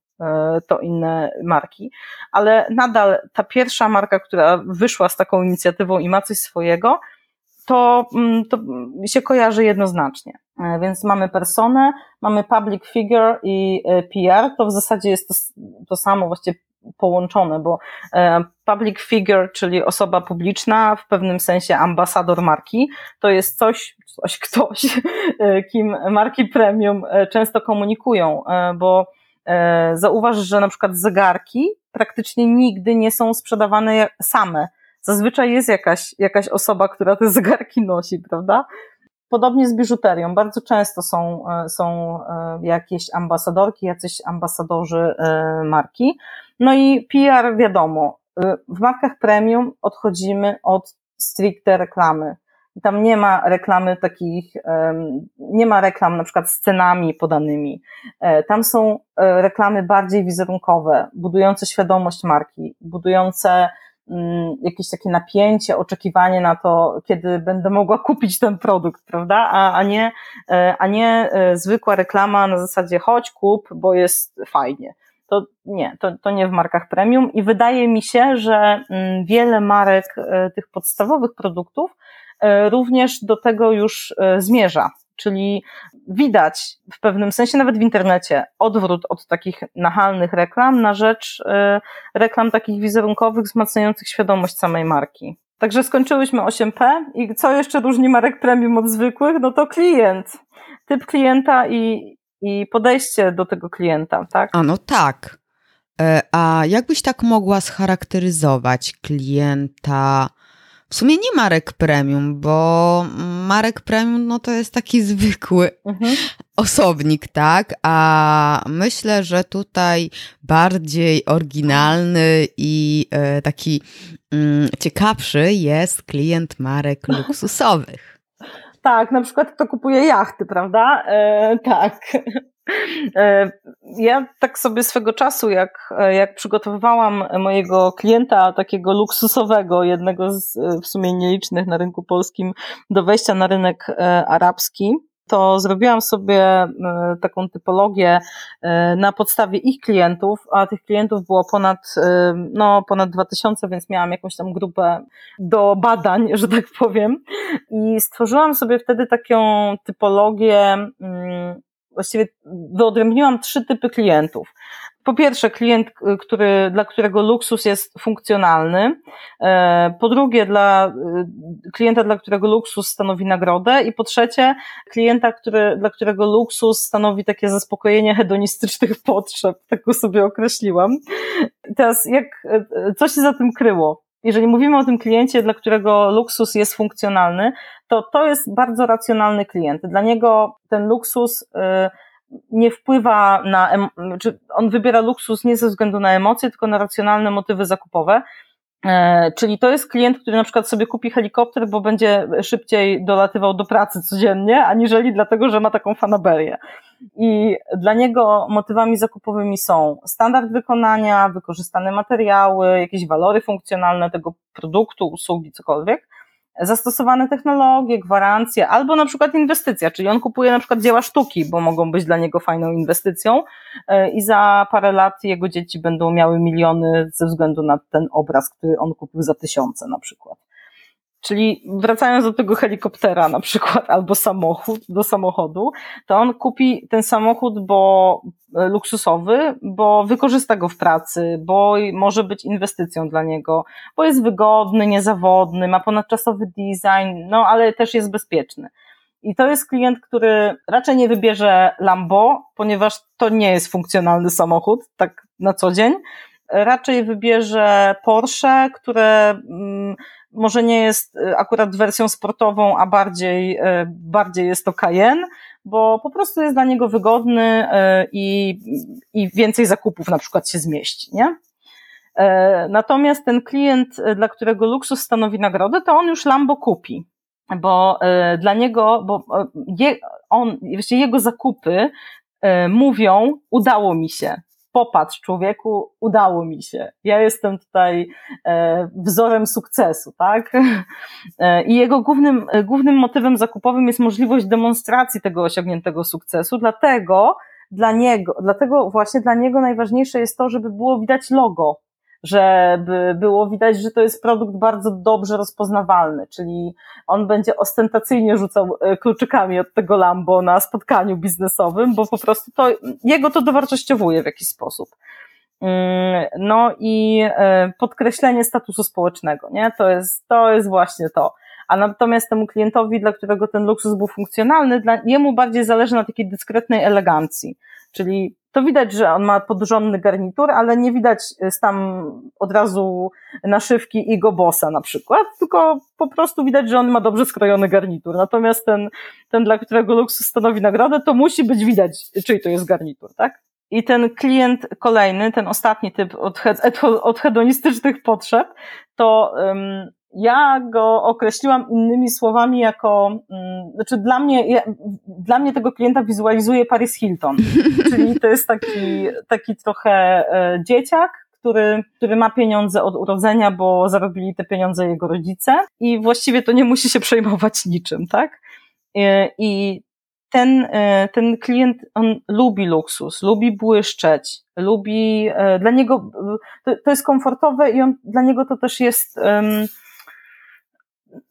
to inne marki, ale nadal ta pierwsza marka, która wyszła z taką inicjatywą i ma coś swojego, to, mm, to się kojarzy jednoznacznie. E, więc mamy personę, mamy public figure i e, PR, to w zasadzie jest to, to samo właściwie połączone, bo e, public figure, czyli osoba publiczna, w pewnym sensie ambasador marki, to jest coś, coś, ktoś, kim marki premium często komunikują, bo zauważ, że na przykład zegarki praktycznie nigdy nie są sprzedawane same zazwyczaj jest jakaś, jakaś osoba, która te [laughs] zegarki nosi, prawda? Podobnie z biżuterią. Bardzo często są, e, są e, jakieś ambasadorki, jacyś ambasadorzy e, marki. No i PR wiadomo. W markach premium odchodzimy od stricte reklamy. Tam nie ma reklamy takich, nie ma reklam na przykład z cenami podanymi. Tam są reklamy bardziej wizerunkowe, budujące świadomość marki, budujące Mm, jakieś takie napięcie, oczekiwanie na to, kiedy będę mogła kupić ten produkt, prawda? A, a, nie, e, a nie e, zwykła reklama na zasadzie chodź, kup, bo jest fajnie. To nie, to, to nie w markach premium i wydaje mi się, że mm, wiele marek e, tych podstawowych produktów również do tego już zmierza. Czyli widać w pewnym sensie, nawet w internecie, odwrót od takich nachalnych reklam na rzecz y, reklam takich wizerunkowych, wzmacniających świadomość samej marki. Także skończyłyśmy 8P i co jeszcze różni marek premium od zwykłych? No to klient. Typ klienta i, i podejście do tego klienta, tak? A no tak. E, a jakbyś tak mogła scharakteryzować klienta w sumie nie Marek Premium, bo Marek Premium no to jest taki zwykły mhm. osobnik, tak? A myślę, że tutaj bardziej oryginalny i e, taki mm, ciekawszy jest klient marek [laughs] luksusowych. Tak, na przykład kto kupuje jachty, prawda? E, tak. E, ja tak sobie swego czasu, jak, jak przygotowywałam mojego klienta, takiego luksusowego, jednego z w sumie nielicznych na rynku polskim, do wejścia na rynek e, arabski, to zrobiłam sobie e, taką typologię na podstawie ich klientów, a tych klientów było ponad, no, ponad 2000, więc miałam jakąś tam grupę do badań, [laughs] że tak powiem. I stworzyłam sobie wtedy taką typologię mm, właściwie wyodrębniłam trzy typy klientów. Po pierwsze, klient, który, dla którego luksus jest funkcjonalny. E, po drugie, dla e, klienta, dla którego luksus stanowi nagrodę. I po trzecie, klienta, który, dla którego luksus stanowi takie zaspokojenie hedonistycznych potrzeb. Tak go sobie określiłam. Teraz, jak, e, co się za tym kryło? Jeżeli mówimy o tym kliencie, dla którego luksus jest funkcjonalny, to to jest bardzo racjonalny klient. Dla niego ten luksus y, nie wpływa na, czy on wybiera luksus nie ze względu na emocje, tylko na racjonalne motywy zakupowe. E, czyli to jest klient, który na przykład sobie kupi helikopter, bo będzie szybciej dolatywał do pracy codziennie, aniżeli dlatego, że ma taką fanaberię. I dla niego motywami zakupowymi są standard wykonania, wykorzystane materiały, jakieś walory funkcjonalne tego produktu, usługi, cokolwiek zastosowane technologie, gwarancje, albo na przykład inwestycja, czyli on kupuje na przykład dzieła sztuki, bo mogą być dla niego fajną inwestycją e, i za parę lat jego dzieci będą miały miliony ze względu na ten obraz, który on kupił za tysiące na przykład. Czyli wracając do tego helikoptera na przykład, [laughs] albo samochód, do samochodu, to on kupi ten samochód, bo e, luksusowy, bo wykorzysta go w pracy, bo może być inwestycją dla niego, bo jest wygodny, niezawodny, ma ponadczasowy design, no ale też jest bezpieczny. I to jest klient, który raczej nie wybierze Lambo, ponieważ to nie jest funkcjonalny samochód, tak na co dzień. Raczej wybierze Porsche, które mm, może nie jest y, akurat wersją sportową, a bardziej, y, bardziej jest to Cayenne, bo po prostu jest dla niego wygodny y, i, i więcej zakupów na przykład się zmieści, nie? Natomiast ten klient, dla którego luksus stanowi nagrodę, to on już Lambo kupi, bo dla niego, bo je, on, jego zakupy mówią, udało mi się, popatrz człowieku, udało mi się. Ja jestem tutaj e, wzorem sukcesu, tak? E, I jego głównym, głównym motywem zakupowym jest możliwość demonstracji tego osiągniętego sukcesu, dlatego dla niego, dlatego właśnie dla niego najważniejsze jest to, żeby było widać logo żeby było widać, że to jest produkt bardzo dobrze rozpoznawalny, czyli on będzie ostentacyjnie rzucał e, kluczykami od tego Lambo na spotkaniu biznesowym, bo po prostu to, jego to dowartościowuje w jakiś sposób. Mm, no i e, podkreślenie statusu społecznego, nie? To jest, to jest właśnie to. A natomiast temu klientowi, dla którego ten luksus był funkcjonalny, dla, jemu bardziej zależy na takiej dyskretnej elegancji. Czyli to widać, że on ma podrządny garnitur, ale nie widać y, tam od razu naszywki i bossa na przykład, tylko po prostu widać, że on ma dobrze skrojony garnitur. Natomiast ten, ten dla którego luksus stanowi nagrodę, to musi być widać, czyj to jest garnitur, tak? I ten klient kolejny, ten ostatni typ od, od hedonistycznych potrzeb, to um, ja go określiłam innymi słowami jako, um, znaczy dla mnie, ja, dla mnie tego klienta wizualizuje Paris Hilton, [laughs] czyli to jest taki, taki trochę e, dzieciak, który, który ma pieniądze od urodzenia, bo zarobili te pieniądze jego rodzice i właściwie to nie musi się przejmować niczym, tak? E, I ten, e, ten klient, on lubi luksus, lubi błyszczeć, lubi, dla niego, to, to jest komfortowe i on, dla niego to też jest um,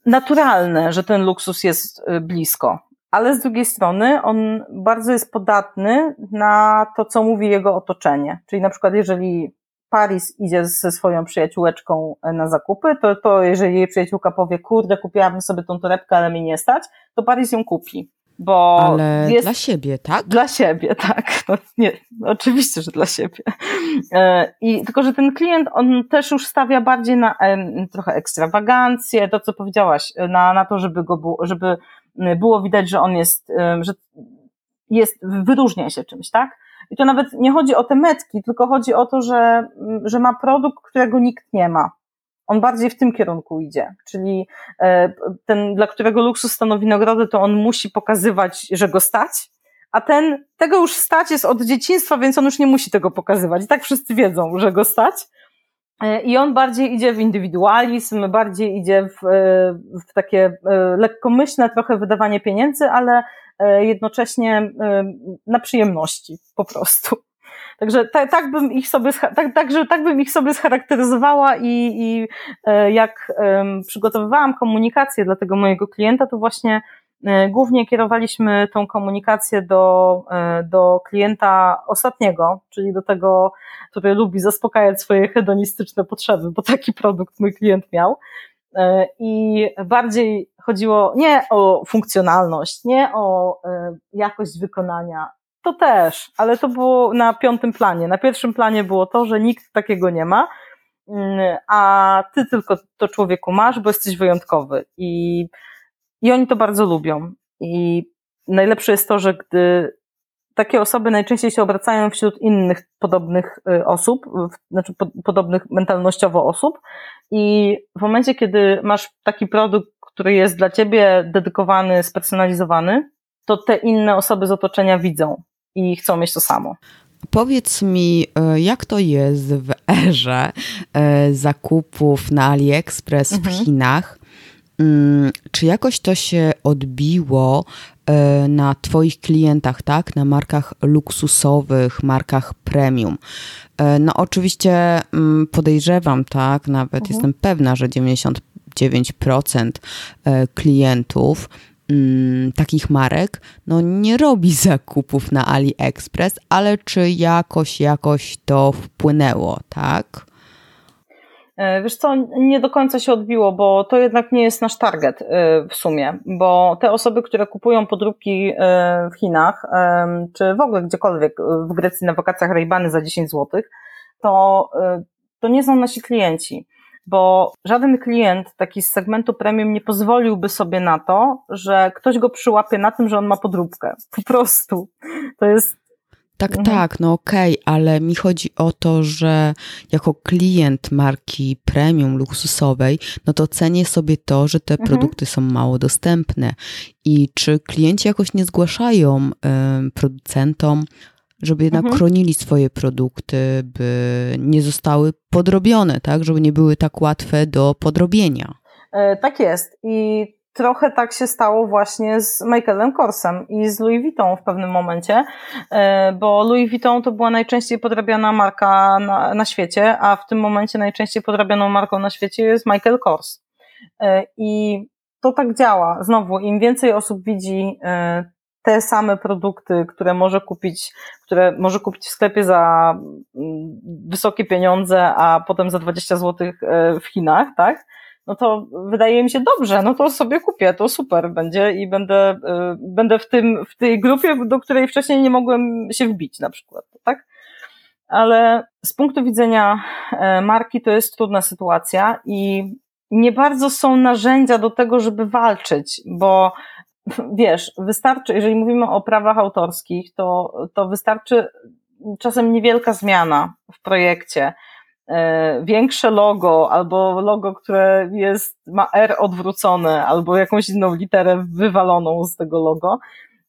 naturalne, że ten luksus jest e, blisko. Ale z drugiej strony on bardzo jest podatny na to, co mówi jego otoczenie. Czyli na przykład, jeżeli Paris idzie ze swoją przyjaciółeczką na zakupy, to, to jeżeli jej przyjaciółka powie, kurde, kupiłabym sobie tą torebkę, ale mi nie stać, to Paris ją kupi bo Ale jest... dla siebie, tak? Dla siebie, tak. No, nie, oczywiście, że dla siebie. E, I tylko, że ten klient, on też już stawia bardziej na trochę ekstrawagancję, to co powiedziałaś, na, na to, żeby go było, żeby było widać, że on jest, że jest, wyróżnia się czymś, tak? I to nawet nie chodzi o te metki, tylko chodzi o to, że, że ma produkt, którego nikt nie ma. On bardziej w tym kierunku idzie, czyli e, ten, dla którego luksus stanowi nagrodę, to on musi pokazywać, że go stać, a ten, tego już stać jest od dzieciństwa, więc on już nie musi tego pokazywać. I tak wszyscy wiedzą, że go stać. E, I on bardziej idzie w indywidualizm, bardziej idzie w, e, w takie lekkomyślne trochę wydawanie pieniędzy, ale jednocześnie na przyjemności po prostu. Także tak, tak bym ich sobie, tak, także tak bym ich sobie scharakteryzowała i, i e, jak przygotowywałam komunikację dla tego mojego klienta, to właśnie e, głównie kierowaliśmy tą komunikację do, e, do klienta ostatniego, czyli do tego, który lubi zaspokajać swoje hedonistyczne potrzeby, bo taki produkt mój klient miał. I bardziej chodziło nie o funkcjonalność, nie o jakość wykonania, to też, ale to było na piątym planie. Na pierwszym planie było to, że nikt takiego nie ma, mm, a ty tylko to człowieku masz, bo jesteś wyjątkowy. I, i oni to bardzo lubią. I najlepsze jest to, że gdy takie osoby najczęściej się obracają wśród innych podobnych y, osób, znaczy podobnych mentalnościowo osób i w momencie, kiedy masz taki produkt, który jest dla ciebie dedykowany, spersonalizowany, to te inne osoby z otoczenia widzą i chcą mieć to samo. Powiedz mi, e, jak to jest w erze e, zakupów na AliExpress mhm. w Chinach? Mm, czy jakoś to się odbiło e, na Twoich klientach, tak? Na markach luksusowych, markach premium? No, oczywiście mm, podejrzewam, tak? Nawet mhm. jestem pewna, że 99% klientów mm, takich marek no, nie robi zakupów na AliExpress, ale czy jakoś, jakoś to wpłynęło, tak? E, wiesz co, nie do końca się odbiło, bo to jednak nie jest nasz target e, w sumie, bo te osoby, które kupują podróbki e, w Chinach, czy w ogóle gdziekolwiek w Grecji na wakacjach Rejbany za 10 zł, to, to nie są nasi klienci bo żaden klient taki z segmentu premium nie pozwoliłby sobie na to, że ktoś go przyłapie na tym, że on ma podróbkę. Po prostu. To jest tak, mhm. tak, no okej, okay, ale mi chodzi o to, że jako klient marki premium luksusowej, no to cenię sobie to, że te mhm. produkty są mało dostępne. I czy klienci jakoś nie zgłaszają y, producentom, żeby jednak mhm. chronili swoje produkty, by nie zostały podrobione, tak? Żeby nie były tak łatwe do podrobienia. E, tak jest. I trochę tak się stało właśnie z Michaelem Korsem i z Louis Vuitton w pewnym momencie, e, bo Louis Vuitton to była najczęściej podrabiana marka na, na świecie, a w tym momencie najczęściej podrabianą marką na świecie jest Michael Kors. E, I to tak działa. Znowu, im więcej osób widzi te same produkty, które może kupić, które może kupić w sklepie za mm, wysokie pieniądze, a potem za 20 zł e, w Chinach, tak? No to wydaje mi się dobrze, no to sobie kupię, to super będzie i będę, e, będę w tym, w tej grupie, do której wcześniej nie mogłem się wbić na przykład, tak? Ale z punktu widzenia e, marki to jest trudna sytuacja i nie bardzo są narzędzia do tego, żeby walczyć, bo wiesz, wystarczy, jeżeli mówimy o prawach autorskich, to, to wystarczy czasem niewielka zmiana w projekcie, e, większe logo, albo logo, które jest, ma R odwrócone, albo jakąś inną literę wywaloną z tego logo.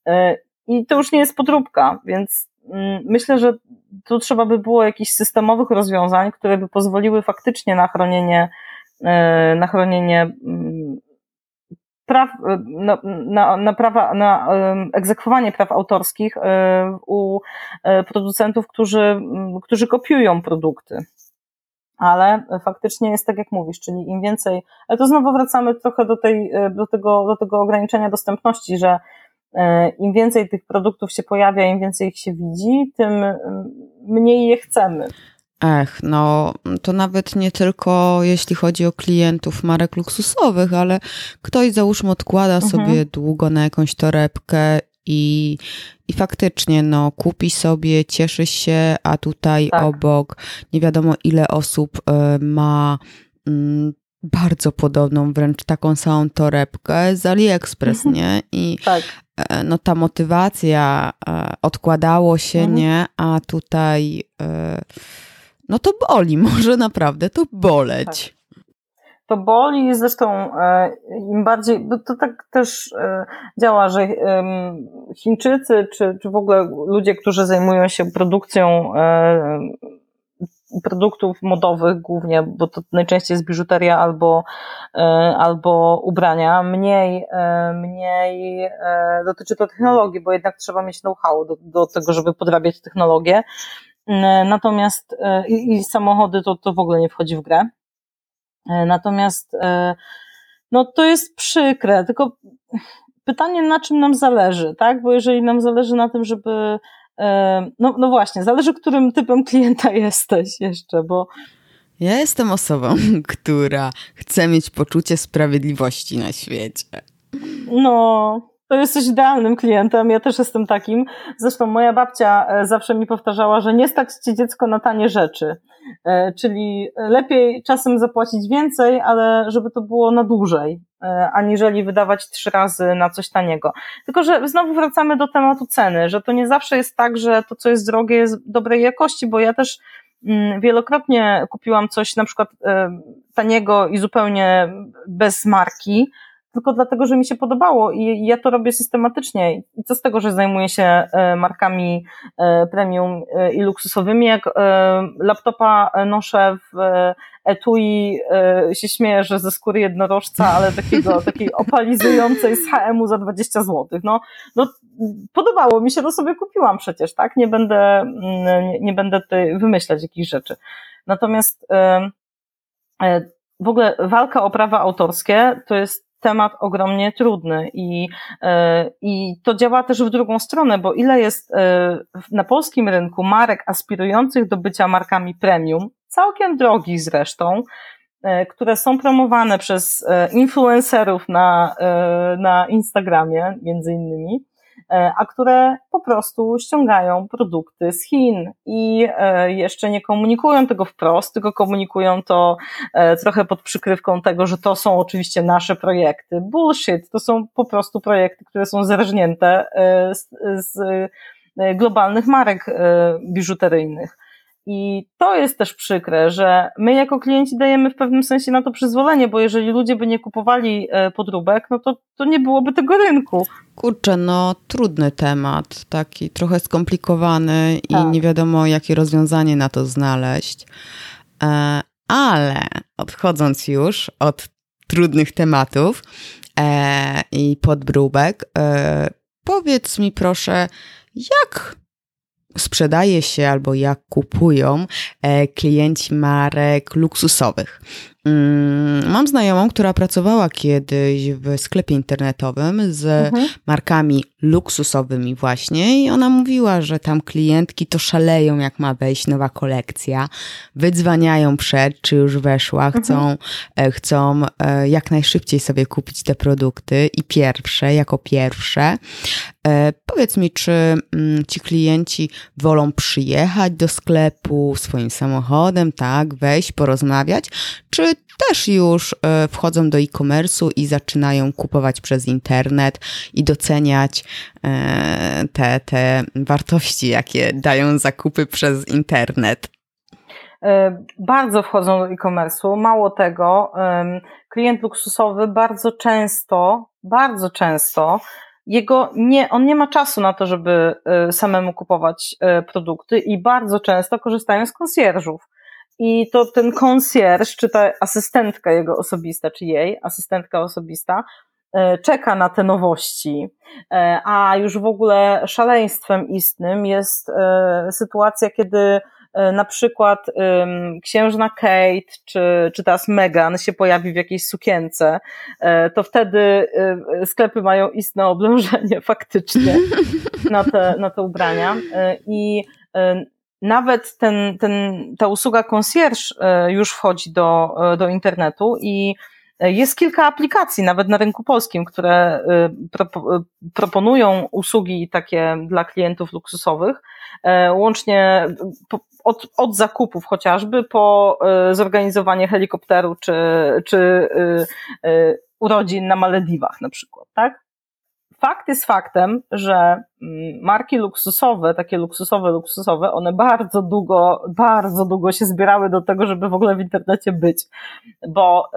E, I to już nie jest podróbka, więc mm, myślę, że tu trzeba by było jakichś systemowych rozwiązań, które by pozwoliły faktycznie na chronienie, e, na chronienie mm, praw, e, na, na, na, prawa, na egzekwowanie praw autorskich e, u e, producentów, którzy, którzy kopiują produkty. Ale faktycznie jest tak, jak mówisz, czyli im więcej, ale to znowu wracamy trochę do, tej, do, tego, do tego ograniczenia dostępności, że im więcej tych produktów się pojawia, im więcej ich się widzi, tym mniej je chcemy. Ech, no to nawet nie tylko jeśli chodzi o klientów marek luksusowych, ale ktoś załóżmy odkłada mhm. sobie długo na jakąś torebkę i, i faktycznie no kupi sobie, cieszy się, a tutaj tak. obok nie wiadomo ile osób y, ma y, bardzo podobną, wręcz taką samą torebkę z AliExpress, mhm. nie? I tak. E, no ta motywacja e, odkładało się, mhm. nie? A tutaj no to boli, [laughs] może naprawdę to boleć. Tak. To boli, zresztą e, im bardziej, bo to tak też e, działa, że Chińczycy, czy, czy w ogóle ludzie, którzy zajmują się produkcją e, produktów modowych głównie, bo to najczęściej jest biżuteria albo, albo ubrania, mniej, mniej dotyczy to technologii, bo jednak trzeba mieć know-how do, do tego, żeby podrabiać technologię. E, natomiast e, i, i samochody to, to w ogóle nie wchodzi w grę. E, natomiast no to jest przykre, tylko pytanie na czym nam zależy, tak? Bo jeżeli nam zależy na tym, żeby no, no właśnie, zależy którym typem klienta [laughs] jesteś jeszcze, bo ja jestem osobą, [laughs] która chce mieć poczucie sprawiedliwości na świecie. No, to jesteś idealnym klientem, ja też jestem takim. Zresztą moja babcia e, zawsze mi powtarzała, że nie stać ci dziecko na tanie rzeczy. E, czyli lepiej czasem zapłacić więcej, ale żeby to było na dłużej, e, aniżeli wydawać trzy razy na coś taniego. Tylko, że znowu wracamy do tematu ceny, że to nie zawsze jest tak, że to, co jest drogie, jest dobrej jakości, bo ja też mm, wielokrotnie kupiłam coś na przykład taniego i zupełnie bez marki, tylko dlatego, że mi się podobało i ja to robię systematycznie. I co z tego, że zajmuję się e, markami e, premium e, i luksusowymi, jak laptopa noszę w etui, się śmieję, że ze skóry jednorożca, ale takiego, [laughs] takiej opalizującej z HM-u za 20 zł. No, no, podobało mi się, to sobie kupiłam przecież, tak? Nie będę, mm, nie, nie będę tutaj wymyślać jakichś rzeczy. Natomiast w ogóle walka o prawa autorskie to jest temat ogromnie trudny i, e, i to działa też w drugą stronę, bo ile jest e, na polskim rynku marek aspirujących do bycia markami premium, całkiem drogich zresztą, e, które są promowane przez influencerów na, na Instagramie, między innymi, a które po prostu ściągają produkty z Chin i e, jeszcze nie komunikują tego wprost, tylko komunikują to e, trochę pod przykrywką tego, że to są oczywiście nasze projekty. Bullshit, to są po prostu projekty, które są zerżnięte z, z globalnych marek biżuteryjnych. I to jest też przykre, że my jako klienci dajemy w pewnym sensie na to przyzwolenie, bo jeżeli ludzie by nie kupowali e, podróbek, no to, to nie byłoby tego rynku. Kurczę, no trudny temat, taki trochę skomplikowany tak. i nie wiadomo, jakie rozwiązanie na to znaleźć. E, ale odchodząc już od trudnych tematów e, i podbróbek, powiedz mi proszę, jak sprzedaje się albo jak kupują e, klienci marek luksusowych. Mm, mam znajomą, która pracowała kiedyś w sklepie internetowym z mhm. markami luksusowymi właśnie i ona mówiła, że tam klientki to szaleją jak ma wejść nowa kolekcja, wydzwaniają przed, czy już weszła, chcą, mhm. chcą e, jak najszybciej sobie kupić te produkty i pierwsze, jako pierwsze. Powiedz mi, czy mm, ci klienci wolą przyjechać do sklepu swoim samochodem, tak, wejść, porozmawiać, czy też już e, wchodzą do e-commerce'u i zaczynają kupować przez internet i doceniać e, te, te wartości, jakie dają zakupy przez internet. E, bardzo wchodzą do e-commerce'u. Mało tego, klient luksusowy bardzo często, bardzo często jego nie, on nie ma czasu na to, żeby samemu kupować produkty i bardzo często korzystają z konsjerżów. I to ten konsjerż, czy ta asystentka jego osobista, czy jej asystentka osobista, e, czeka na te nowości. E, a już w ogóle szaleństwem istnym jest e, sytuacja, kiedy na przykład księżna Kate czy, czy teraz Meghan się pojawi w jakiejś sukience, to wtedy sklepy mają istne oblężenie [laughs] faktycznie na te, na te ubrania. I nawet ten, ten, ta usługa concierge e, już wchodzi do, e, do internetu i jest kilka aplikacji, nawet na rynku polskim, które e, proponują usługi takie dla klientów luksusowych, łącznie od, od zakupów chociażby po zorganizowanie helikopteru czy, czy urodzin na Malediwach na przykład, tak? Fakt jest faktem, że mm, marki luksusowe, takie luksusowe, luksusowe, one bardzo długo, bardzo długo się zbierały do tego, żeby w ogóle w internecie być. Bo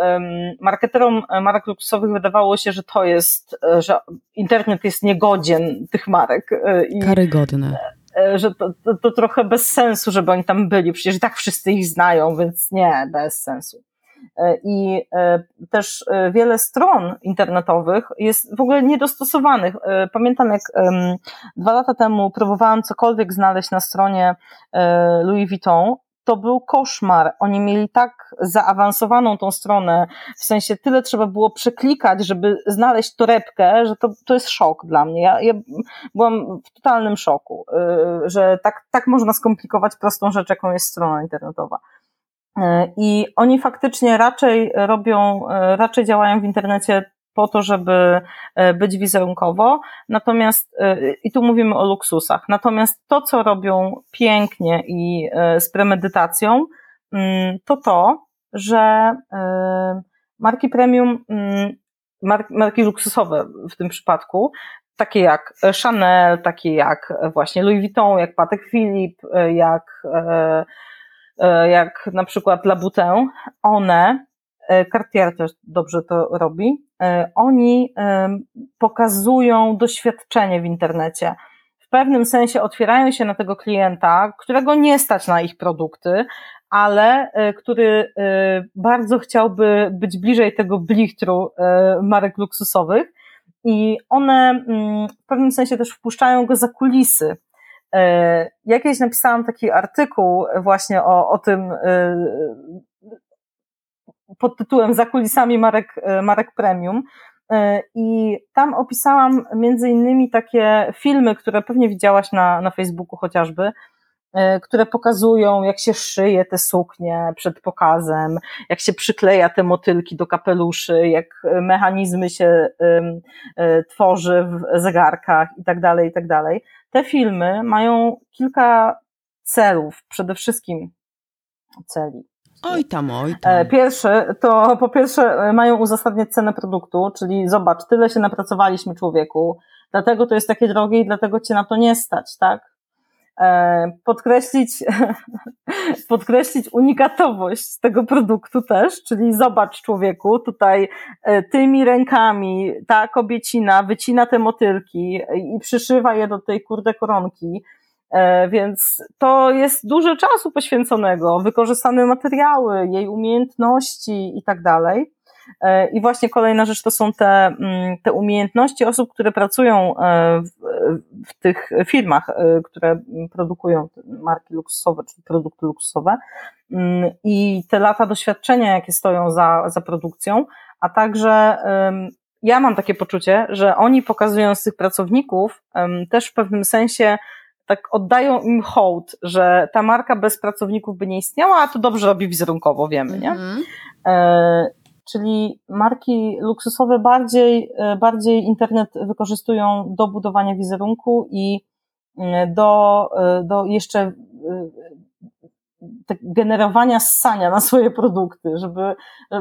marketerom marek luksusowych wydawało się, że to jest, e, że internet jest niegodzien tych marek. E, I, Karygodne e, że to, to, to trochę bez sensu, żeby oni tam byli. Przecież i tak wszyscy ich znają, więc nie, bez sensu. E, I e, też e, wiele stron internetowych jest w ogóle niedostosowanych. Pamiętam, jak dwa lata temu próbowałam cokolwiek znaleźć na stronie Louis Vuitton, to był koszmar. Oni mieli tak zaawansowaną tą stronę, w sensie tyle trzeba było przeklikać, żeby znaleźć torebkę, że to, to jest szok dla mnie. Ja, ja byłam w totalnym szoku, że tak, tak można skomplikować prostą rzecz, jaką jest strona internetowa. E, I oni faktycznie raczej robią, e, raczej działają w internecie po to, żeby e, być wizerunkowo. Natomiast, i tu mówimy o luksusach, natomiast to, co robią pięknie i z premedytacją, mm, to to, że marki premium, mm, marki luksusowe w tym przypadku, takie jak Chanel, takie jak właśnie Louis Vuitton, jak Patek Philippe, jak jak na przykład Labutę, one, e, Cartier też dobrze to robi, e, oni pokazują doświadczenie w internecie. W pewnym sensie otwierają się na tego klienta, którego nie stać na ich produkty, ale który bardzo chciałby być bliżej tego blichtru marek luksusowych i one mm, w pewnym sensie też wpuszczają go za kulisy E, jakieś napisałam taki artykuł właśnie o, o tym e, pod tytułem Za kulisami marek, e, marek premium. I tam opisałam między innymi takie filmy, które pewnie widziałaś na, na Facebooku chociażby, które pokazują, jak się szyje te suknie przed pokazem, jak się przykleja te motylki do kapeluszy, jak mechanizmy się tworzy w zegarkach i tak dalej, i tak dalej. Te filmy mają kilka celów, przede wszystkim celi. Oj tam, oj tam. E, pierwszy to po pierwsze e, mają uzasadniać cenę produktu, czyli zobacz, tyle się napracowaliśmy człowieku, dlatego to jest takie drogie i dlatego cię na to nie stać, tak? E, podkreślić, [laughs] podkreślić unikatowość tego produktu też, czyli zobacz człowieku, tutaj e, tymi rękami ta kobiecina wycina te motylki i przyszywa je do tej kurde koronki, e, więc to jest dużo czasu poświęconego, wykorzystane materiały, jej umiejętności i tak dalej. E, I właśnie kolejna rzecz to są te, mm, te umiejętności osób, które pracują e, w, w tych firmach, e, które produkują marki luksusowe, czy produkty luksusowe mm, i te lata doświadczenia, jakie stoją za, za produkcją, a także ja mam takie poczucie, że oni pokazując tych pracowników też w pewnym sensie tak oddają im hołd, że ta marka bez pracowników by nie istniała, a to dobrze robi wizerunkowo, wiemy, nie? Mm -hmm czyli marki luksusowe bardziej, e, bardziej internet wykorzystują do budowania wizerunku i e, do, e, do jeszcze generowania ssania na swoje produkty, żeby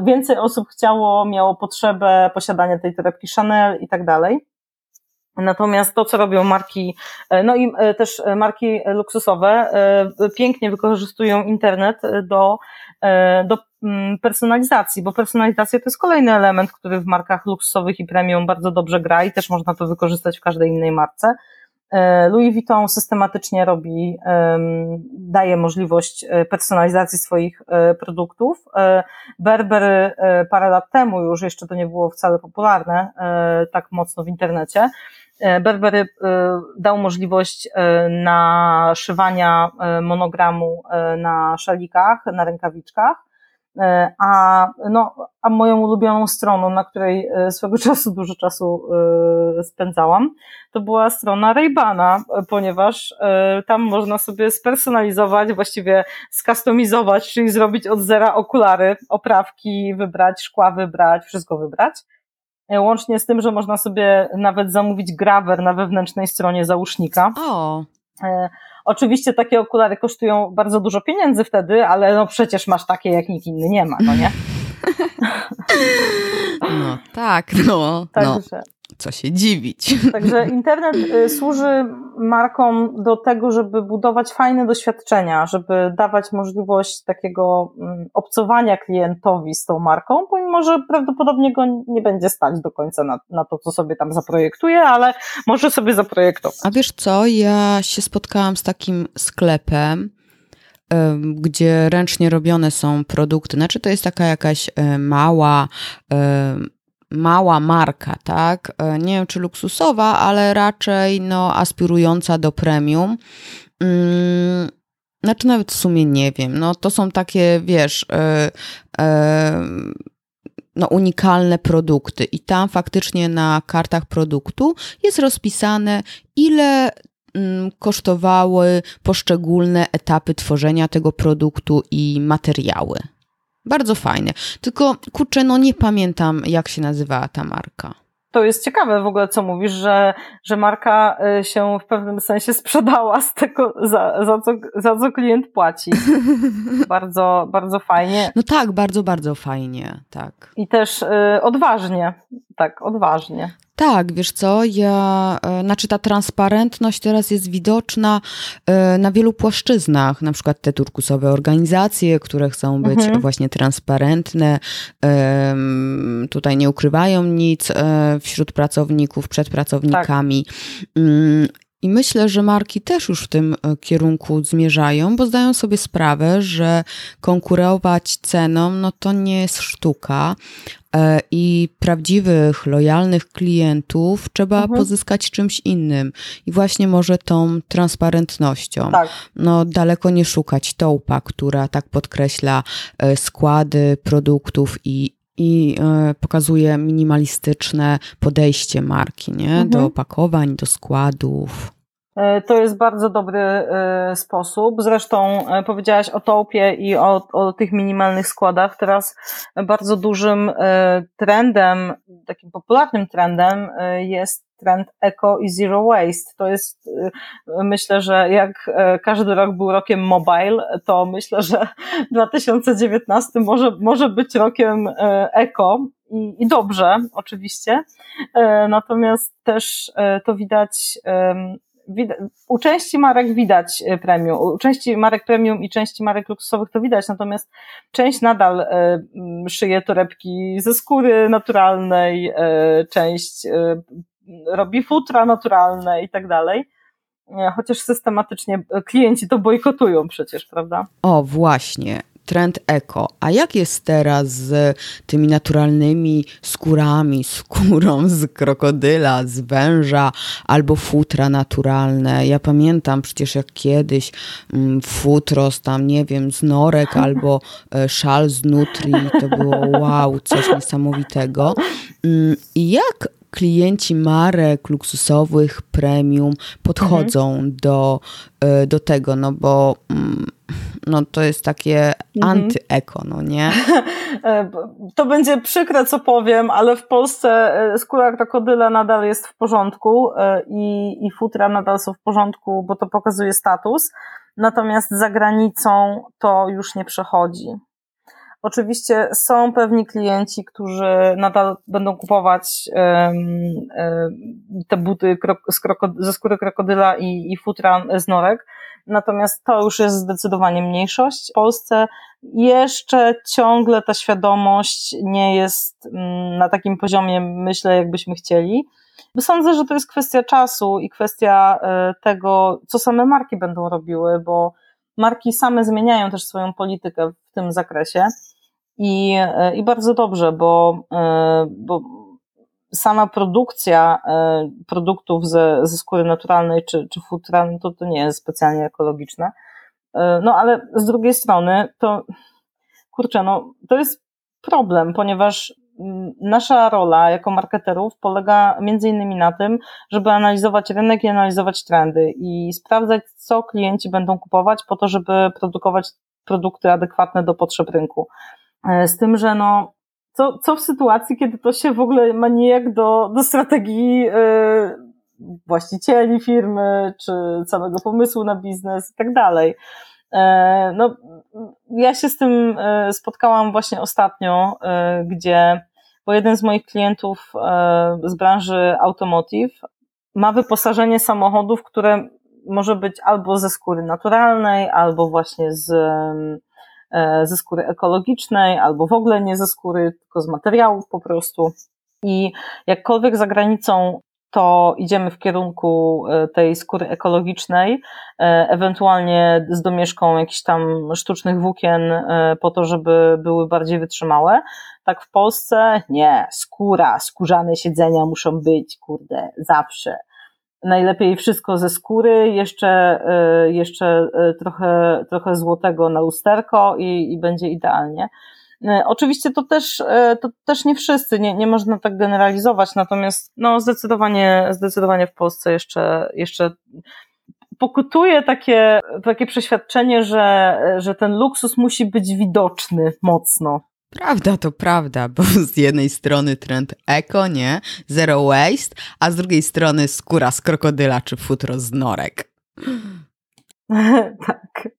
więcej osób chciało, miało potrzebę posiadania tej torebki Chanel i tak dalej. Natomiast to, co robią marki, no i też marki luksusowe, pięknie wykorzystują internet do, do Mm, personalizacji, bo personalizacja to jest kolejny element, który w markach luksusowych i premium bardzo dobrze gra i też można to wykorzystać w każdej innej marce. E, Louis Vuitton systematycznie robi, daje możliwość e, personalizacji swoich e, produktów. Berber parę lat temu już, jeszcze to nie było wcale popularne tak mocno w internecie, Berbery dał możliwość naszywania monogramu na szalikach, na rękawiczkach E, a, no, a moją ulubioną stroną, na której e, swego [laughs] czasu dużo czasu e, spędzałam, to była strona Raybana, ponieważ tam można sobie spersonalizować, właściwie skustomizować, czyli zrobić od zera okulary, oprawki wybrać, szkła wybrać, wszystko wybrać. Łącznie z tym, że można sobie nawet zamówić grawer na wewnętrznej stronie załóżnika. O. Oczywiście takie okulary kosztują bardzo dużo pieniędzy wtedy, ale no przecież masz takie, jak nikt inny nie ma, no nie? [laughs] No tak, no. Także. No co się dziwić. [laughs] Także internet y, służy markom do tego, żeby budować fajne doświadczenia, żeby dawać możliwość takiego mm, obcowania klientowi z tą marką, pomimo, że prawdopodobnie go nie będzie stać do końca na, na to, co sobie tam zaprojektuje, ale może sobie zaprojektować. A wiesz co, ja się spotkałam z takim sklepem, gdzie ręcznie robione są produkty. Znaczy, to jest taka jakaś mała mała marka, tak? E, nie wiem czy luksusowa, ale raczej no, aspirująca do premium. Hmm, znaczy nawet w sumie nie wiem. No to są takie, wiesz, e, e, no, unikalne produkty i tam faktycznie na kartach produktu jest rozpisane, ile mm, kosztowały poszczególne etapy tworzenia tego produktu i materiały. Bardzo fajne. Tylko kurczę, no nie pamiętam, jak się nazywała ta marka. To jest ciekawe w ogóle, co mówisz, że, że marka y, się w pewnym sensie sprzedała z tego, za, za, co, za co klient płaci. [laughs] bardzo, bardzo fajnie. No tak, bardzo, bardzo fajnie, tak. I też y, odważnie, tak, odważnie. Tak, wiesz co, ja, e, znaczy ta transparentność teraz jest widoczna e, na wielu płaszczyznach, na przykład te turkusowe organizacje, które chcą być mhm. właśnie transparentne, tutaj nie ukrywają nic e, wśród pracowników, przed pracownikami. Tak. Mm, I myślę, że marki też już w tym kierunku zmierzają, bo zdają sobie sprawę, że konkurować ceną, no to nie jest sztuka, i prawdziwych, lojalnych klientów trzeba mhm. pozyskać czymś innym. I właśnie może tą transparentnością. Tak. No, daleko nie szukać tołpa, która tak podkreśla e, składy produktów i, i e, pokazuje minimalistyczne podejście marki, nie? Mhm. Do opakowań, do składów. E, to jest bardzo dobry e, sposób. Zresztą e, powiedziałaś o topie i o, o tych minimalnych składach. Teraz bardzo dużym trendem, takim popularnym trendem jest trend eco i zero waste. To jest, myślę, że jak każdy rok był rokiem mobile, to myślę, że [laughs] 2019 może, może być rokiem eco i, i dobrze, oczywiście. Natomiast też to widać u części marek widać e, premium, u części marek premium i części marek luksusowych to widać, natomiast część nadal e, szyje torebki ze skóry naturalnej, e, część robi futra naturalne i tak dalej. Chociaż systematycznie klienci to bojkotują przecież, prawda? O, właśnie trend eko. A jak jest teraz z tymi naturalnymi skórami, skórą z krokodyla, z węża albo futra naturalne? Ja pamiętam przecież jak kiedyś mm, futro z tam, nie wiem, z norek albo e, szal z nutri, to było wow, coś niesamowitego. Mm, jak klienci marek luksusowych, premium podchodzą mhm. do, e, do tego, no bo mm, no to jest takie mhm. antyeko, no nie? [laughs] E, to będzie przykre, co powiem, ale w Polsce e, skóra krokodyla nadal jest w porządku i, i futra nadal są w porządku, bo to pokazuje status. Natomiast za granicą to już nie przechodzi. Oczywiście są pewni klienci, którzy nadal będą kupować te buty ze skóry krokodyla i, i futra z norek, natomiast to już jest zdecydowanie mniejszość. W Polsce jeszcze ciągle ta świadomość nie jest mm, na takim poziomie, myślę, jakbyśmy chcieli. Sądzę, że to jest kwestia czasu i kwestia e, tego, co same marki będą robiły, bo marki same zmieniają też swoją politykę w tym zakresie. I, e, i bardzo dobrze, bo, e, bo sama produkcja e, produktów ze, ze skóry naturalnej czy, czy futra, no to, to nie jest specjalnie ekologiczne. No ale z drugiej strony to, kurczę, no to jest problem, ponieważ nasza rola jako marketerów polega między innymi na tym, żeby analizować rynek i analizować trendy i sprawdzać, co klienci będą kupować po to, żeby produkować produkty adekwatne do potrzeb rynku. E, z tym, że no, co, co w sytuacji, kiedy to się w ogóle ma nijak do, do strategii yy, właścicieli firmy, czy całego pomysłu na biznes i tak dalej. E, no, ja się z tym spotkałam właśnie ostatnio, gdzie, bo jeden z moich klientów z branży automotive ma wyposażenie samochodów, które może być albo ze skóry naturalnej, albo właśnie z E, ze skóry ekologicznej, albo w ogóle nie ze skóry, tylko z materiałów po prostu. I jakkolwiek za granicą to idziemy w kierunku e, tej skóry ekologicznej, e, ewentualnie z domieszką jakichś tam sztucznych włókien po to, żeby były bardziej wytrzymałe. Tak w Polsce nie, skóra, skórzane siedzenia muszą być, kurde, zawsze najlepiej wszystko ze skóry, jeszcze, e, jeszcze e, trochę, trochę złotego na lusterko i, i będzie idealnie. E, oczywiście to też, to też nie wszyscy, nie, nie można tak generalizować, natomiast no zdecydowanie, zdecydowanie w Polsce jeszcze, jeszcze pokutuje takie, takie przeświadczenie, że, że ten luksus musi być widoczny mocno. Prawda to prawda, bo [laughs] z jednej strony trend eko, nie? Zero waste, a z drugiej strony skóra z krokodyla czy futro z norek. [laughs] tak.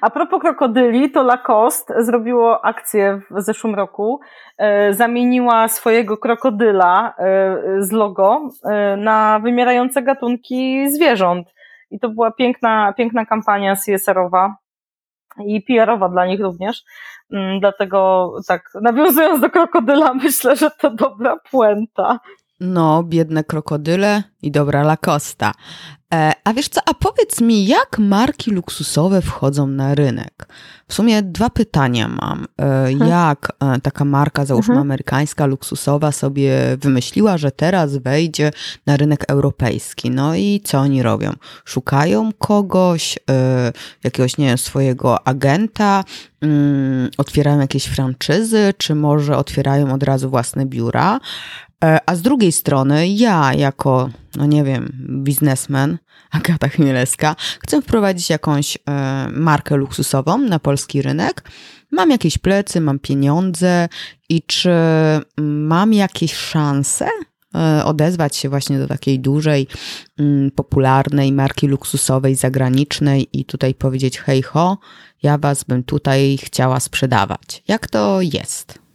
A propos krokodyli, to Lacoste zrobiło akcję w zeszłym roku. E, zamieniła swojego krokodyla e, z logo e, na wymierające gatunki zwierząt. I to była piękna, piękna kampania CSR-owa i PR-owa dla nich również. Mm, dlatego tak, nawiązując do krokodyla, [laughs] myślę, że to dobra puenta. No, biedne krokodyle i dobra Lacosta. E, a wiesz co, a powiedz mi, jak marki luksusowe wchodzą na rynek? W sumie dwa pytania mam. E, mhm. jak e, taka marka, załóżmy mhm. amerykańska, luksusowa sobie wymyśliła, że teraz wejdzie na rynek europejski? No i co oni robią? Szukają kogoś, jakiegoś, nie wiem, swojego agenta, mm, otwierają jakieś franczyzy, czy może otwierają od razu własne biura? E, a z drugiej strony, ja jako, no nie wiem, biznesmen, [laughs] Agata Chmielewska, chcę wprowadzić jakąś e, markę luksusową na polski rynek. Mam jakieś plecy, mam pieniądze i czy mam jakieś szanse e, odezwać się właśnie do takiej dużej, mm, popularnej marki luksusowej, zagranicznej i tutaj powiedzieć: hej ho, ja was bym tutaj chciała sprzedawać. Jak to jest?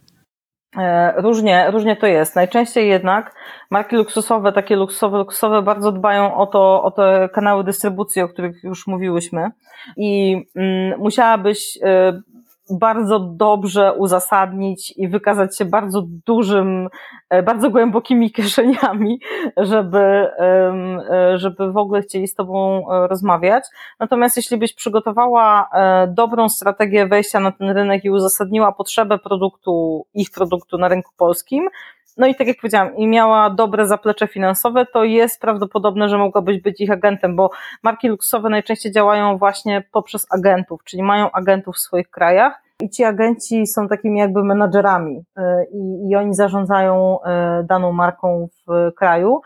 E, różnie, różnie to jest. Najczęściej jednak marki luksusowe, takie luksusowe, luksusowe bardzo dbają o to, o te kanały dystrybucji, o których już mówiłyśmy i mm, musiałabyś y, bardzo dobrze uzasadnić i wykazać się bardzo dużym, e, bardzo głębokimi [laughs] kieszeniami, żeby, e, żeby w ogóle chcieli z Tobą e, rozmawiać. Natomiast jeśli byś przygotowała dobrą strategię wejścia na ten rynek i uzasadniła potrzebę produktu, ich produktu na rynku polskim, no i tak jak powiedziałam, i miała dobre zaplecze finansowe, to jest prawdopodobne, że mogłabyś być ich agentem, bo marki luksusowe najczęściej działają właśnie poprzez agentów, czyli mają agentów w swoich krajach i ci agenci są takimi jakby menadżerami y, i, i oni zarządzają y, daną marką w kraju.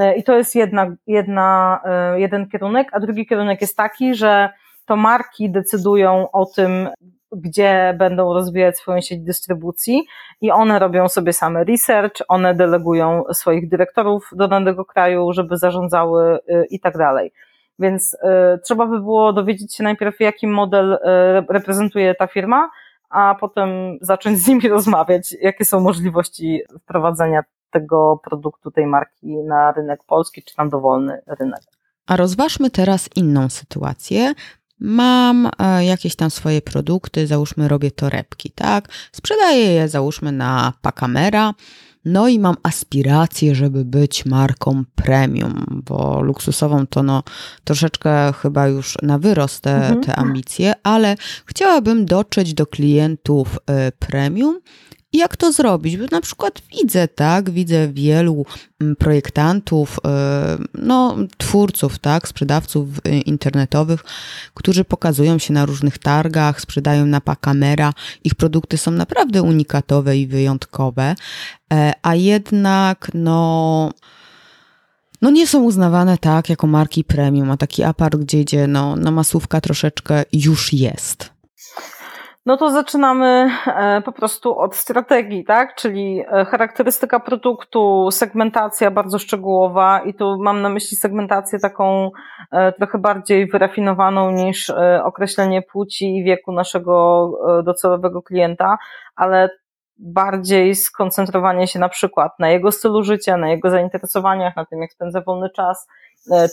Y, I to jest jedna, jedna, jeden kierunek, a drugi kierunek jest taki, że to marki decydują o tym, gdzie będą rozwijać swoją sieć dystrybucji i one robią sobie same research, one delegują swoich dyrektorów do danego kraju, żeby zarządzały y, i tak dalej. Więc y, trzeba by było dowiedzieć się najpierw, jaki model y, reprezentuje ta firma, a potem zacząć z nimi rozmawiać, jakie są możliwości wprowadzenia tego produktu, tej marki na rynek polski, czy tam dowolny rynek. A rozważmy teraz inną sytuację, mam e, jakieś tam swoje produkty, załóżmy robię torebki, tak? Sprzedaję je, załóżmy na Pakamera, no i mam aspiracje, żeby być marką premium, bo luksusową to no troszeczkę chyba już na wyrost te, mhm. te ambicje, ale chciałabym dotrzeć do klientów e, premium jak to zrobić? Bo na przykład widzę, tak, widzę wielu mm, projektantów, e, no, twórców, tak, sprzedawców e, internetowych, którzy pokazują się na różnych targach, sprzedają na Pakamera. Ich produkty są naprawdę unikatowe i wyjątkowe, e, a jednak, no, no nie są uznawane tak jako marki premium, a taki apart, gdzie idzie, no, no masówka troszeczkę już jest. No to zaczynamy e, po prostu od strategii, tak? Czyli e, charakterystyka produktu, segmentacja bardzo szczegółowa i tu mam na myśli segmentację taką e, trochę bardziej wyrafinowaną niż określenie płci i wieku naszego docelowego klienta, ale bardziej skoncentrowanie się na przykład na jego stylu życia, na jego zainteresowaniach, na tym, jak spędza wolny czas,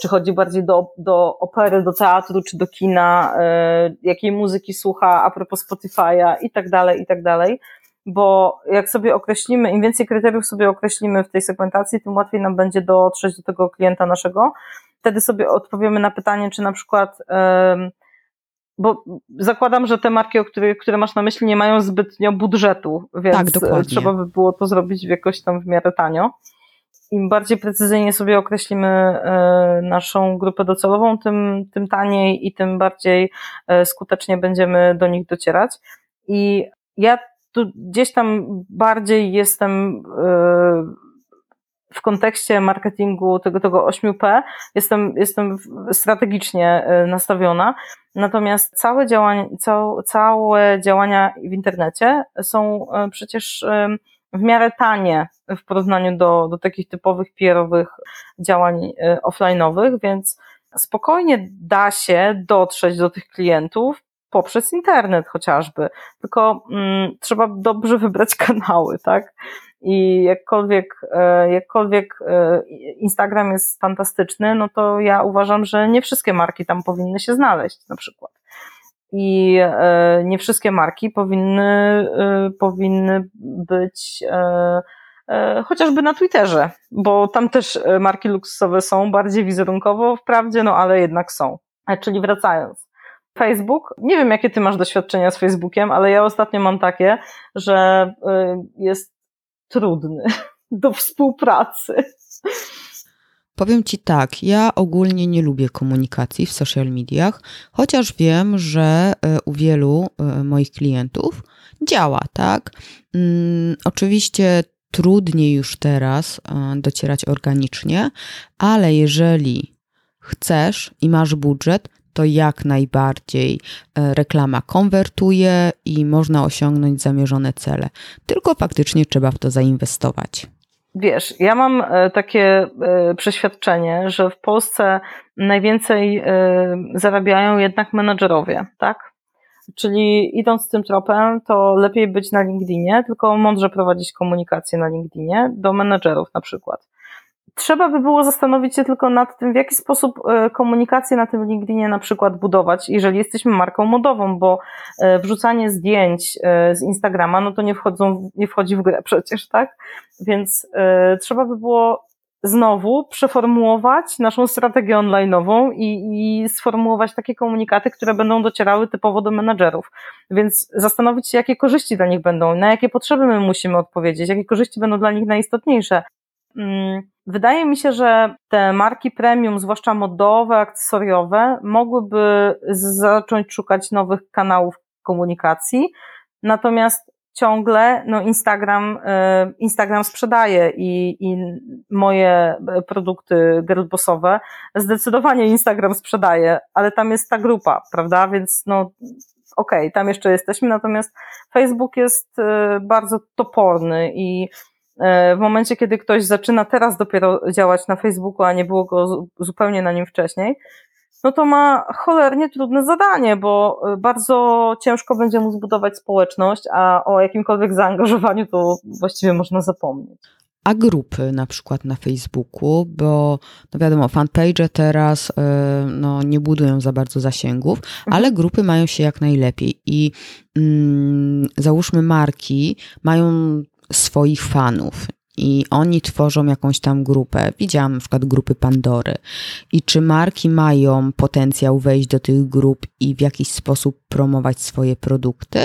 czy chodzi bardziej do, do opery, do teatru, czy do kina, e, jakiej muzyki słucha a propos Spotify'a i tak dalej, i tak dalej. Bo jak sobie określimy, im więcej kryteriów sobie określimy w tej segmentacji, tym łatwiej nam będzie dotrzeć do tego klienta naszego. Wtedy sobie odpowiemy na pytanie, czy na przykład, bo zakładam, że te marki, o których, które masz na myśli, nie mają zbytnio budżetu, więc tak, trzeba by było to zrobić jakoś tam w miarę tanio im bardziej precyzyjnie sobie określimy e, naszą grupę docelową, tym, tym taniej i tym bardziej e, skutecznie będziemy do nich docierać. I ja tu gdzieś tam bardziej jestem e, w kontekście marketingu tego, tego 8P jestem, jestem strategicznie nastawiona. Natomiast całe działania, całe, całe działania w internecie są przecież w miarę tanie w porównaniu do, do takich typowych PR-owych działań e, offline'owych, więc spokojnie da się dotrzeć do tych klientów poprzez internet chociażby. Tylko mm, trzeba dobrze wybrać [laughs] kanały, tak? I jakkolwiek, e, jakkolwiek e, Instagram jest fantastyczny, no to ja uważam, że nie wszystkie marki tam powinny się znaleźć, na przykład i e, nie wszystkie marki powinny, e, powinny być e, chociażby na Twitterze, bo tam też marki luksusowe są bardziej wizerunkowo wprawdzie, no ale jednak są. Czyli wracając. Facebook, nie wiem jakie ty masz doświadczenia z Facebookiem, ale ja ostatnio mam takie, że jest trudny [laughs] do współpracy. Powiem Ci tak, ja ogólnie nie lubię komunikacji w social mediach, chociaż wiem, że e, u wielu e, moich klientów działa, tak? Hmm, oczywiście trudniej już teraz e, docierać organicznie, ale jeżeli chcesz i masz budżet, to jak najbardziej reklama konwertuje i można osiągnąć zamierzone cele. Tylko faktycznie trzeba w to zainwestować. Wiesz, ja mam e, takie e, przeświadczenie, że w Polsce najwięcej e, zarabiają jednak menadżerowie, tak? Czyli idąc tym tropem, to lepiej być na LinkedInie, tylko mądrze prowadzić komunikację na LinkedInie do menedżerów na przykład. Trzeba by było zastanowić się tylko nad tym, w jaki sposób e, komunikację na tym LinkedInie na przykład budować, jeżeli jesteśmy marką modową, bo e, wrzucanie zdjęć e, z Instagrama, no to nie, wchodzą, nie wchodzi w grę przecież, tak? Więc trzeba by było znowu przeformułować naszą strategię online'ową i, i sformułować takie komunikaty, które będą docierały typowo do menadżerów. Więc zastanowić się, jakie korzyści dla nich będą, na jakie potrzeby my musimy odpowiedzieć, jakie korzyści będą dla nich najistotniejsze. Mm, wydaje mi się, że te marki premium, zwłaszcza modowe, akcesoriowe, mogłyby zacząć szukać nowych kanałów komunikacji. Natomiast ciągle no Instagram, y, Instagram sprzedaje i, i moje produkty girlbossowe zdecydowanie Instagram sprzedaje, ale tam jest ta grupa, prawda? Więc no okej, okay, tam jeszcze jesteśmy, natomiast Facebook jest y, bardzo toporny i y, w momencie, kiedy ktoś zaczyna teraz dopiero działać na Facebooku, a nie było go zupełnie na nim wcześniej, no to ma cholernie trudne zadanie, bo y, bardzo ciężko będzie mu zbudować społeczność, a o jakimkolwiek zaangażowaniu to właściwie można zapomnieć. A grupy na przykład na Facebooku, bo no wiadomo, fanpage teraz y, no, nie budują za bardzo zasięgów, mhm. ale grupy mają się jak najlepiej i mm, załóżmy marki mają swoich fanów i oni tworzą jakąś tam grupę. Widziałam na przykład grupy Pandory. I czy marki mają potencjał wejść do tych grup i w jakiś sposób promować swoje produkty,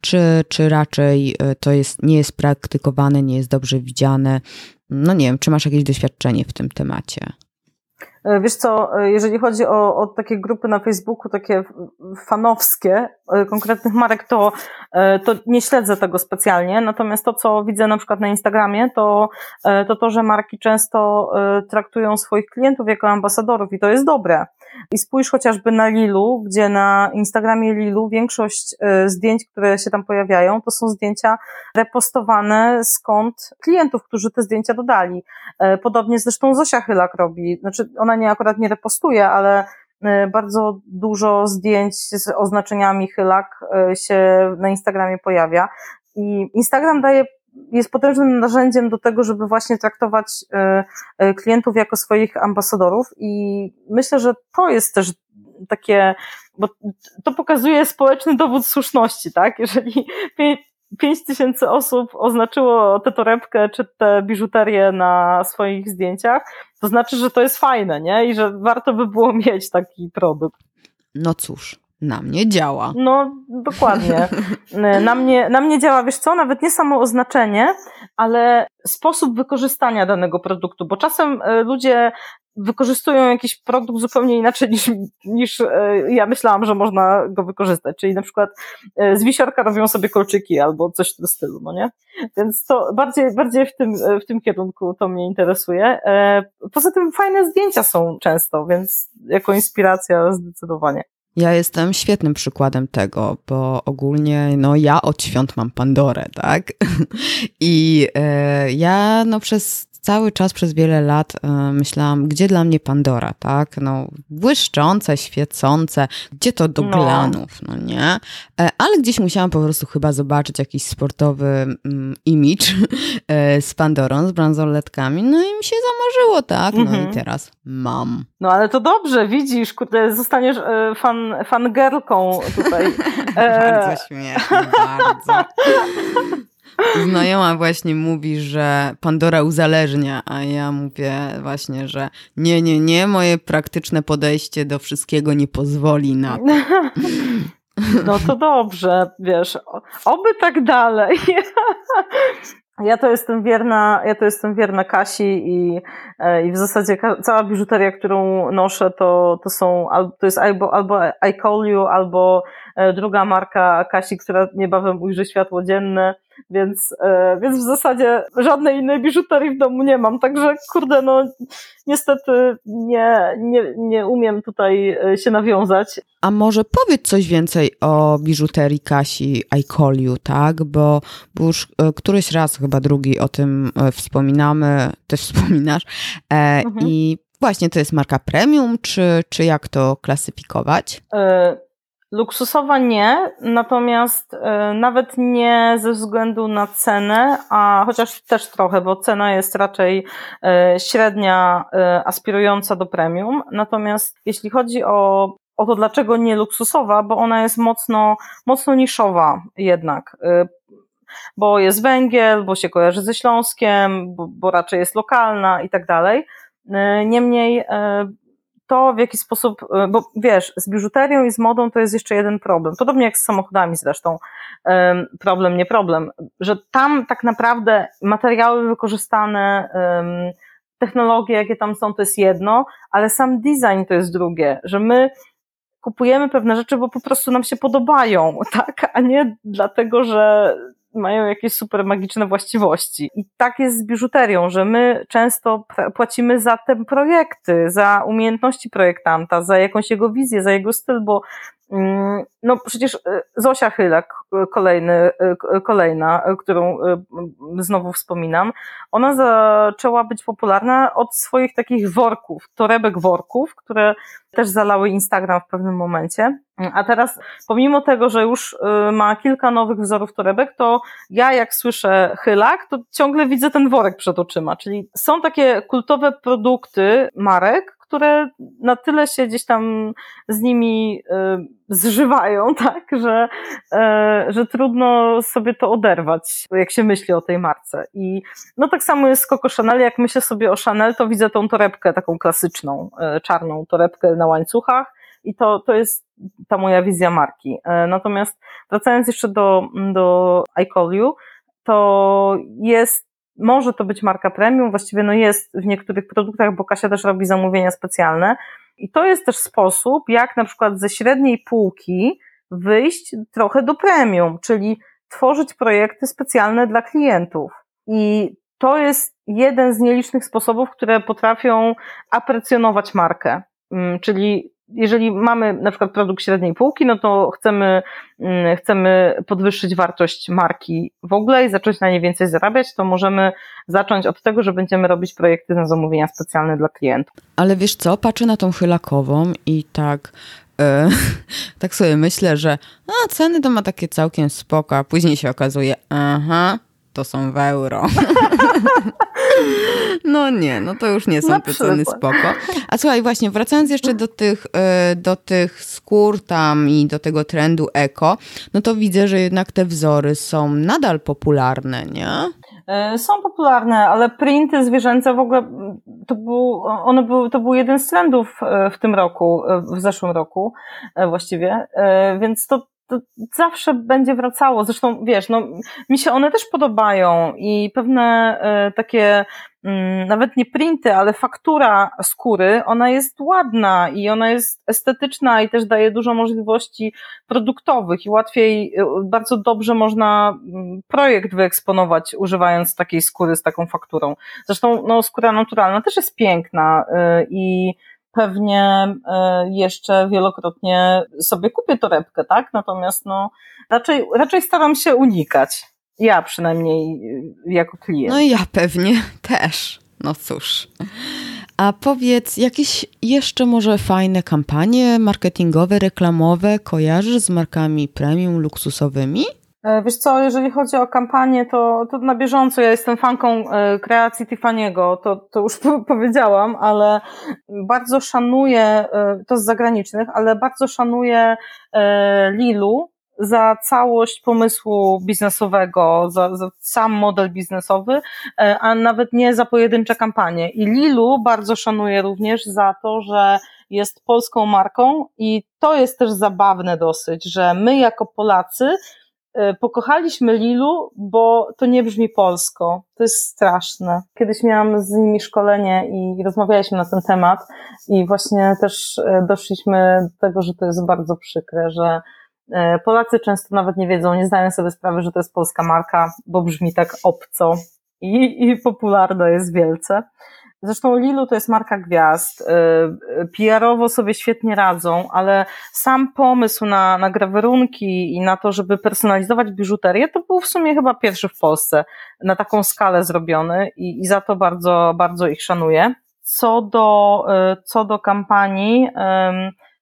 czy, czy raczej e, to jest, nie jest praktykowane, nie jest dobrze widziane? No nie wiem, czy masz jakieś doświadczenie w tym temacie? E, wiesz co, e, jeżeli chodzi o, o takie grupy na Facebooku, takie fanowskie e, konkretnych marek, to, to nie śledzę tego specjalnie. Natomiast to, co widzę na przykład na Instagramie, to to, to że marki często traktują swoich klientów jako ambasadorów i to jest dobre. I spójrz chociażby na Lilu, gdzie na Instagramie Lilu większość zdjęć, które się tam pojawiają, to są zdjęcia repostowane kont klientów, którzy te zdjęcia dodali. Podobnie zresztą Zosia Chylak robi. Znaczy, ona nie akurat nie repostuje, ale e, bardzo dużo zdjęć z oznaczeniami chylak się na Instagramie pojawia. I Instagram daje jest potężnym narzędziem do tego, żeby właśnie traktować e, klientów jako swoich ambasadorów i myślę, że to jest też takie, bo to pokazuje społeczny dowód słuszności, tak? Jeżeli 5 tysięcy osób oznaczyło tę torebkę czy tę biżuterię na swoich zdjęciach, to znaczy, że to jest fajne, nie? I że warto by było mieć taki produkt. No cóż, na mnie działa. No, dokładnie. [laughs] Na mnie, na mnie działa, wiesz co, nawet nie samo oznaczenie, ale sposób wykorzystania danego produktu, bo czasem e, ludzie wykorzystują jakiś produkt zupełnie inaczej niż, niż e, ja myślałam, że można go wykorzystać. Czyli na przykład e, z wisiorka robią sobie kolczyki albo coś w tym stylu, no nie? Więc to bardziej, bardziej w, tym, w tym kierunku to mnie interesuje. E, poza tym fajne zdjęcia są często, więc jako inspiracja zdecydowanie. Ja jestem świetnym przykładem tego, bo ogólnie, no ja od świąt mam Pandorę, tak? [laughs] I e, ja no przez cały czas przez wiele lat y, myślałam, gdzie dla mnie Pandora, tak? No, błyszczące, świecące, gdzie to do no. glanów, no nie? E, ale gdzieś musiałam po prostu chyba zobaczyć jakiś sportowy mm, image e, z Pandorą, z bransoletkami, no i mi się zamarzyło, tak? No mhm. i teraz mam. No ale to dobrze, widzisz, kurde, zostaniesz e, fan, fangirlką tutaj. [laughs] bardzo śmiesznie, bardzo. [laughs] Znajoma właśnie mówi, że Pandora uzależnia, a ja mówię właśnie, że nie, nie, nie, moje praktyczne podejście do wszystkiego nie pozwoli na to. [laughs] No to dobrze, wiesz, oby tak dalej. [laughs] Ja to jestem wierna, ja to jestem wierna Kasi i, e, i w zasadzie cała biżuteria, którą noszę, to, to są, to jest albo, albo I Call You, albo e, druga marka Kasi, która niebawem ujrzy światło dzienne więc, e, więc w zasadzie żadnej innej biżuterii w domu nie mam, także kurde, no niestety nie, nie, nie umiem tutaj e, się nawiązać. A może powiedz coś więcej o biżuterii Kasi You, tak? Bo, bo już e, któryś raz, chyba drugi o tym wspominamy, też [laughs] wspominasz mhm. i Właśnie, to jest marka premium, czy, czy jak to klasyfikować? Luksusowa nie, natomiast y, nawet nie ze względu na cenę, a chociaż też trochę, bo cena jest raczej y, średnia, y, aspirująca do premium. Natomiast jeśli chodzi o, o to, dlaczego nie luksusowa, bo ona jest mocno, mocno niszowa jednak. Bo jest węgiel, bo się kojarzy ze Śląskiem, bo, bo raczej jest lokalna i tak dalej. Niemniej to, w jaki sposób, e, bo wiesz, z biżuterią i z modą to jest jeszcze jeden problem. Podobnie jak z samochodami zresztą. Problem, nie problem. Że tam tak naprawdę materiały wykorzystane, technologie, jakie tam są, to jest jedno, ale sam design to jest drugie. Że my kupujemy pewne rzeczy, bo po prostu nam się podobają, [laughs] tak? A nie dlatego, że mają jakieś super magiczne właściwości. I tak jest z biżuterią, że my często płacimy za te projekty, za umiejętności projektanta, za jakąś jego wizję, za jego styl, bo no przecież e, Zosia Chylak, e, kolejny, e, kolejna, którą znowu wspominam, ona zaczęła być popularna od swoich takich worków, torebek worków, które też zalały Instagram w pewnym momencie. A teraz, pomimo tego, że już ma kilka nowych wzorów torebek, to ja jak słyszę chylak, to ciągle widzę ten worek przed oczyma. Czyli są takie kultowe produkty marek, które na tyle się gdzieś tam z nimi y, zżywają, [laughs] tak, że, y, że trudno sobie to oderwać, jak się myśli o tej marce. I no tak samo jest z Coco Chanel, jak myślę sobie o Chanel, to widzę tą torebkę taką klasyczną, czarną torebkę na łańcuchach, i to, to jest ta moja wizja marki. E, natomiast wracając jeszcze do, do I Call You, to jest, może to być marka premium, właściwie no jest w niektórych produktach, bo Kasia też robi zamówienia specjalne. I to jest też sposób, jak na przykład ze średniej półki wyjść trochę do premium, czyli tworzyć projekty specjalne dla klientów. I to jest jeden z nielicznych sposobów, które potrafią aprecjonować markę. Mm, czyli jeżeli mamy na przykład produkt średniej półki, no to chcemy, mm, chcemy podwyższyć wartość marki w ogóle i zacząć na nie więcej zarabiać, to możemy zacząć od tego, że będziemy robić projekty na zamówienia specjalne dla klientów. Ale wiesz co, patrzę na tą chylakową i tak e, tak sobie myślę, że a, ceny to ma takie całkiem spoko, a później się okazuje, aha, to są w euro. [laughs] No nie, no to już nie są te ceny spoko. A słuchaj, właśnie wracając jeszcze do tych, e, do tych skór tam i do tego trendu eko, no to widzę, że jednak te wzory są nadal popularne, nie? E, są popularne, ale printy zwierzęce w ogóle to był, one były, to był jeden z trendów e, w tym roku, w zeszłym roku właściwie, więc to to zawsze będzie wracało. Zresztą, wiesz, no, mi się one też podobają i pewne e, takie, mm, nawet nie printy, ale faktura skóry, ona jest ładna i ona jest estetyczna i też daje dużo możliwości produktowych i łatwiej, e, bardzo dobrze można mm, projekt wyeksponować używając takiej skóry z taką fakturą. Zresztą, no, skóra naturalna też jest piękna e, i pewnie e, jeszcze wielokrotnie sobie kupię torebkę, tak? Natomiast no, raczej, raczej staram się unikać. Ja przynajmniej e, jako klient. No ja pewnie też. No cóż. A powiedz, jakieś jeszcze może fajne kampanie marketingowe, reklamowe kojarzysz z markami premium luksusowymi? E, wiesz co, jeżeli chodzi o kampanię, to, to na bieżąco ja jestem fanką e, kreacji Tiffany'ego, to, to już [laughs] powiedziałam, ale bardzo szanuję, e, to z zagranicznych, ale bardzo szanuję Lilu za całość pomysłu biznesowego, za, za sam model biznesowy, a nawet nie za pojedyncze kampanie. I Lilu bardzo szanuję również za to, że jest polską marką i to jest też zabawne dosyć, że my jako Polacy pokochaliśmy Lilu, bo to nie brzmi polsko. To jest straszne. Kiedyś miałam z nimi szkolenie i rozmawialiśmy na ten temat i właśnie też e, doszliśmy do tego, że to jest bardzo przykre, że e, Polacy często nawet nie wiedzą, nie zdają sobie sprawy, że to jest polska marka, bo brzmi tak obco i, i popularna jest wielce. Zresztą Lilu to jest marka gwiazd. Y, PR-owo sobie świetnie radzą, ale sam pomysł na, na grawerunki i na to, żeby personalizować biżuterię, to był w sumie chyba pierwszy w Polsce na taką skalę zrobiony i, i za to bardzo, bardzo ich szanuję. Co do, y, co do kampanii,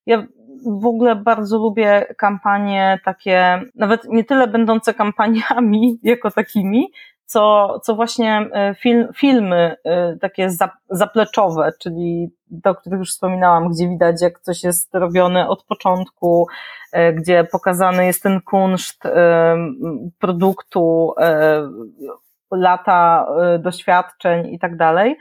ja w ogóle bardzo lubię kampanie takie, nawet nie tyle będące kampaniami [laughs] jako takimi, co, co właśnie e, film, filmy e, takie zapleczowe, czyli te, o których już wspominałam, gdzie widać, jak coś jest robione od początku, e, gdzie pokazany jest ten kunszt produktu, lata doświadczeń i tak dalej.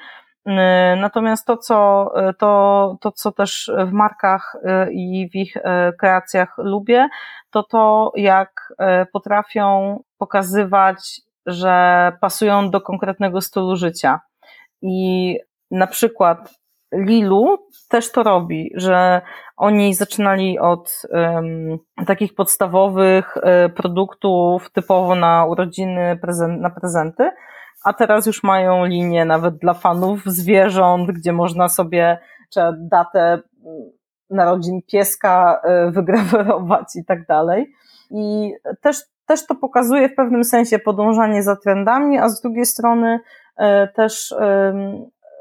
Natomiast to, co, to, to, co też w markach i w ich kreacjach lubię, to to, jak potrafią pokazywać że pasują do konkretnego stylu życia. I na przykład Lilu też to robi, że oni zaczynali od um, takich podstawowych um, produktów typowo na urodziny, na prezenty, a teraz już mają linię nawet dla fanów zwierząt, gdzie można sobie datę narodzin pieska um, [laughs] wygrawerować i tak dalej. I też też to pokazuje w pewnym sensie podążanie za trendami, a z drugiej strony e, też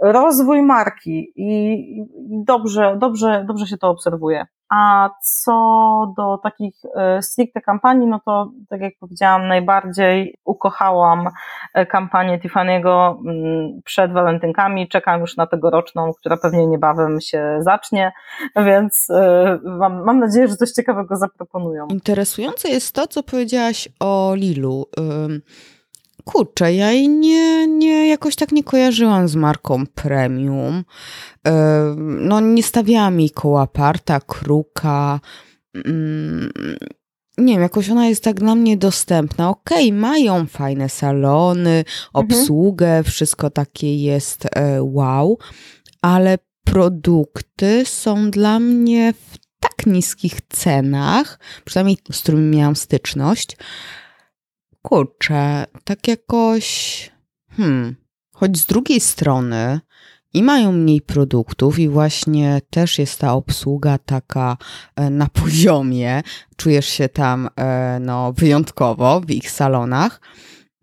rozwój marki i dobrze, dobrze, dobrze się to obserwuje. A co do takich e, stricte kampanii, no to tak jak powiedziałam, najbardziej ukochałam e, kampanię Tiffany'ego mm, przed walentynkami. Czekam już na tegoroczną, która pewnie niebawem się zacznie, więc e, mam, mam nadzieję, że coś ciekawego zaproponują. Interesujące jest to, co powiedziałaś o Lilu. Kurczę, ja jej nie, nie, jakoś tak nie kojarzyłam z marką premium. No, nie stawiałam jej parta, kruka. Mm, nie wiem, jakoś ona jest tak dla mnie dostępna. Okej, okay, mają fajne salony, mhm. obsługę, mhm. wszystko takie jest e, wow, ale produkty są dla mnie w tak niskich cenach, przynajmniej z którymi miałam styczność, Kurczę, tak jakoś. Hmm. Choć z drugiej strony i mają mniej produktów, i właśnie też jest ta obsługa taka e, na [laughs] poziomie. Czujesz się tam e, no, wyjątkowo w ich salonach.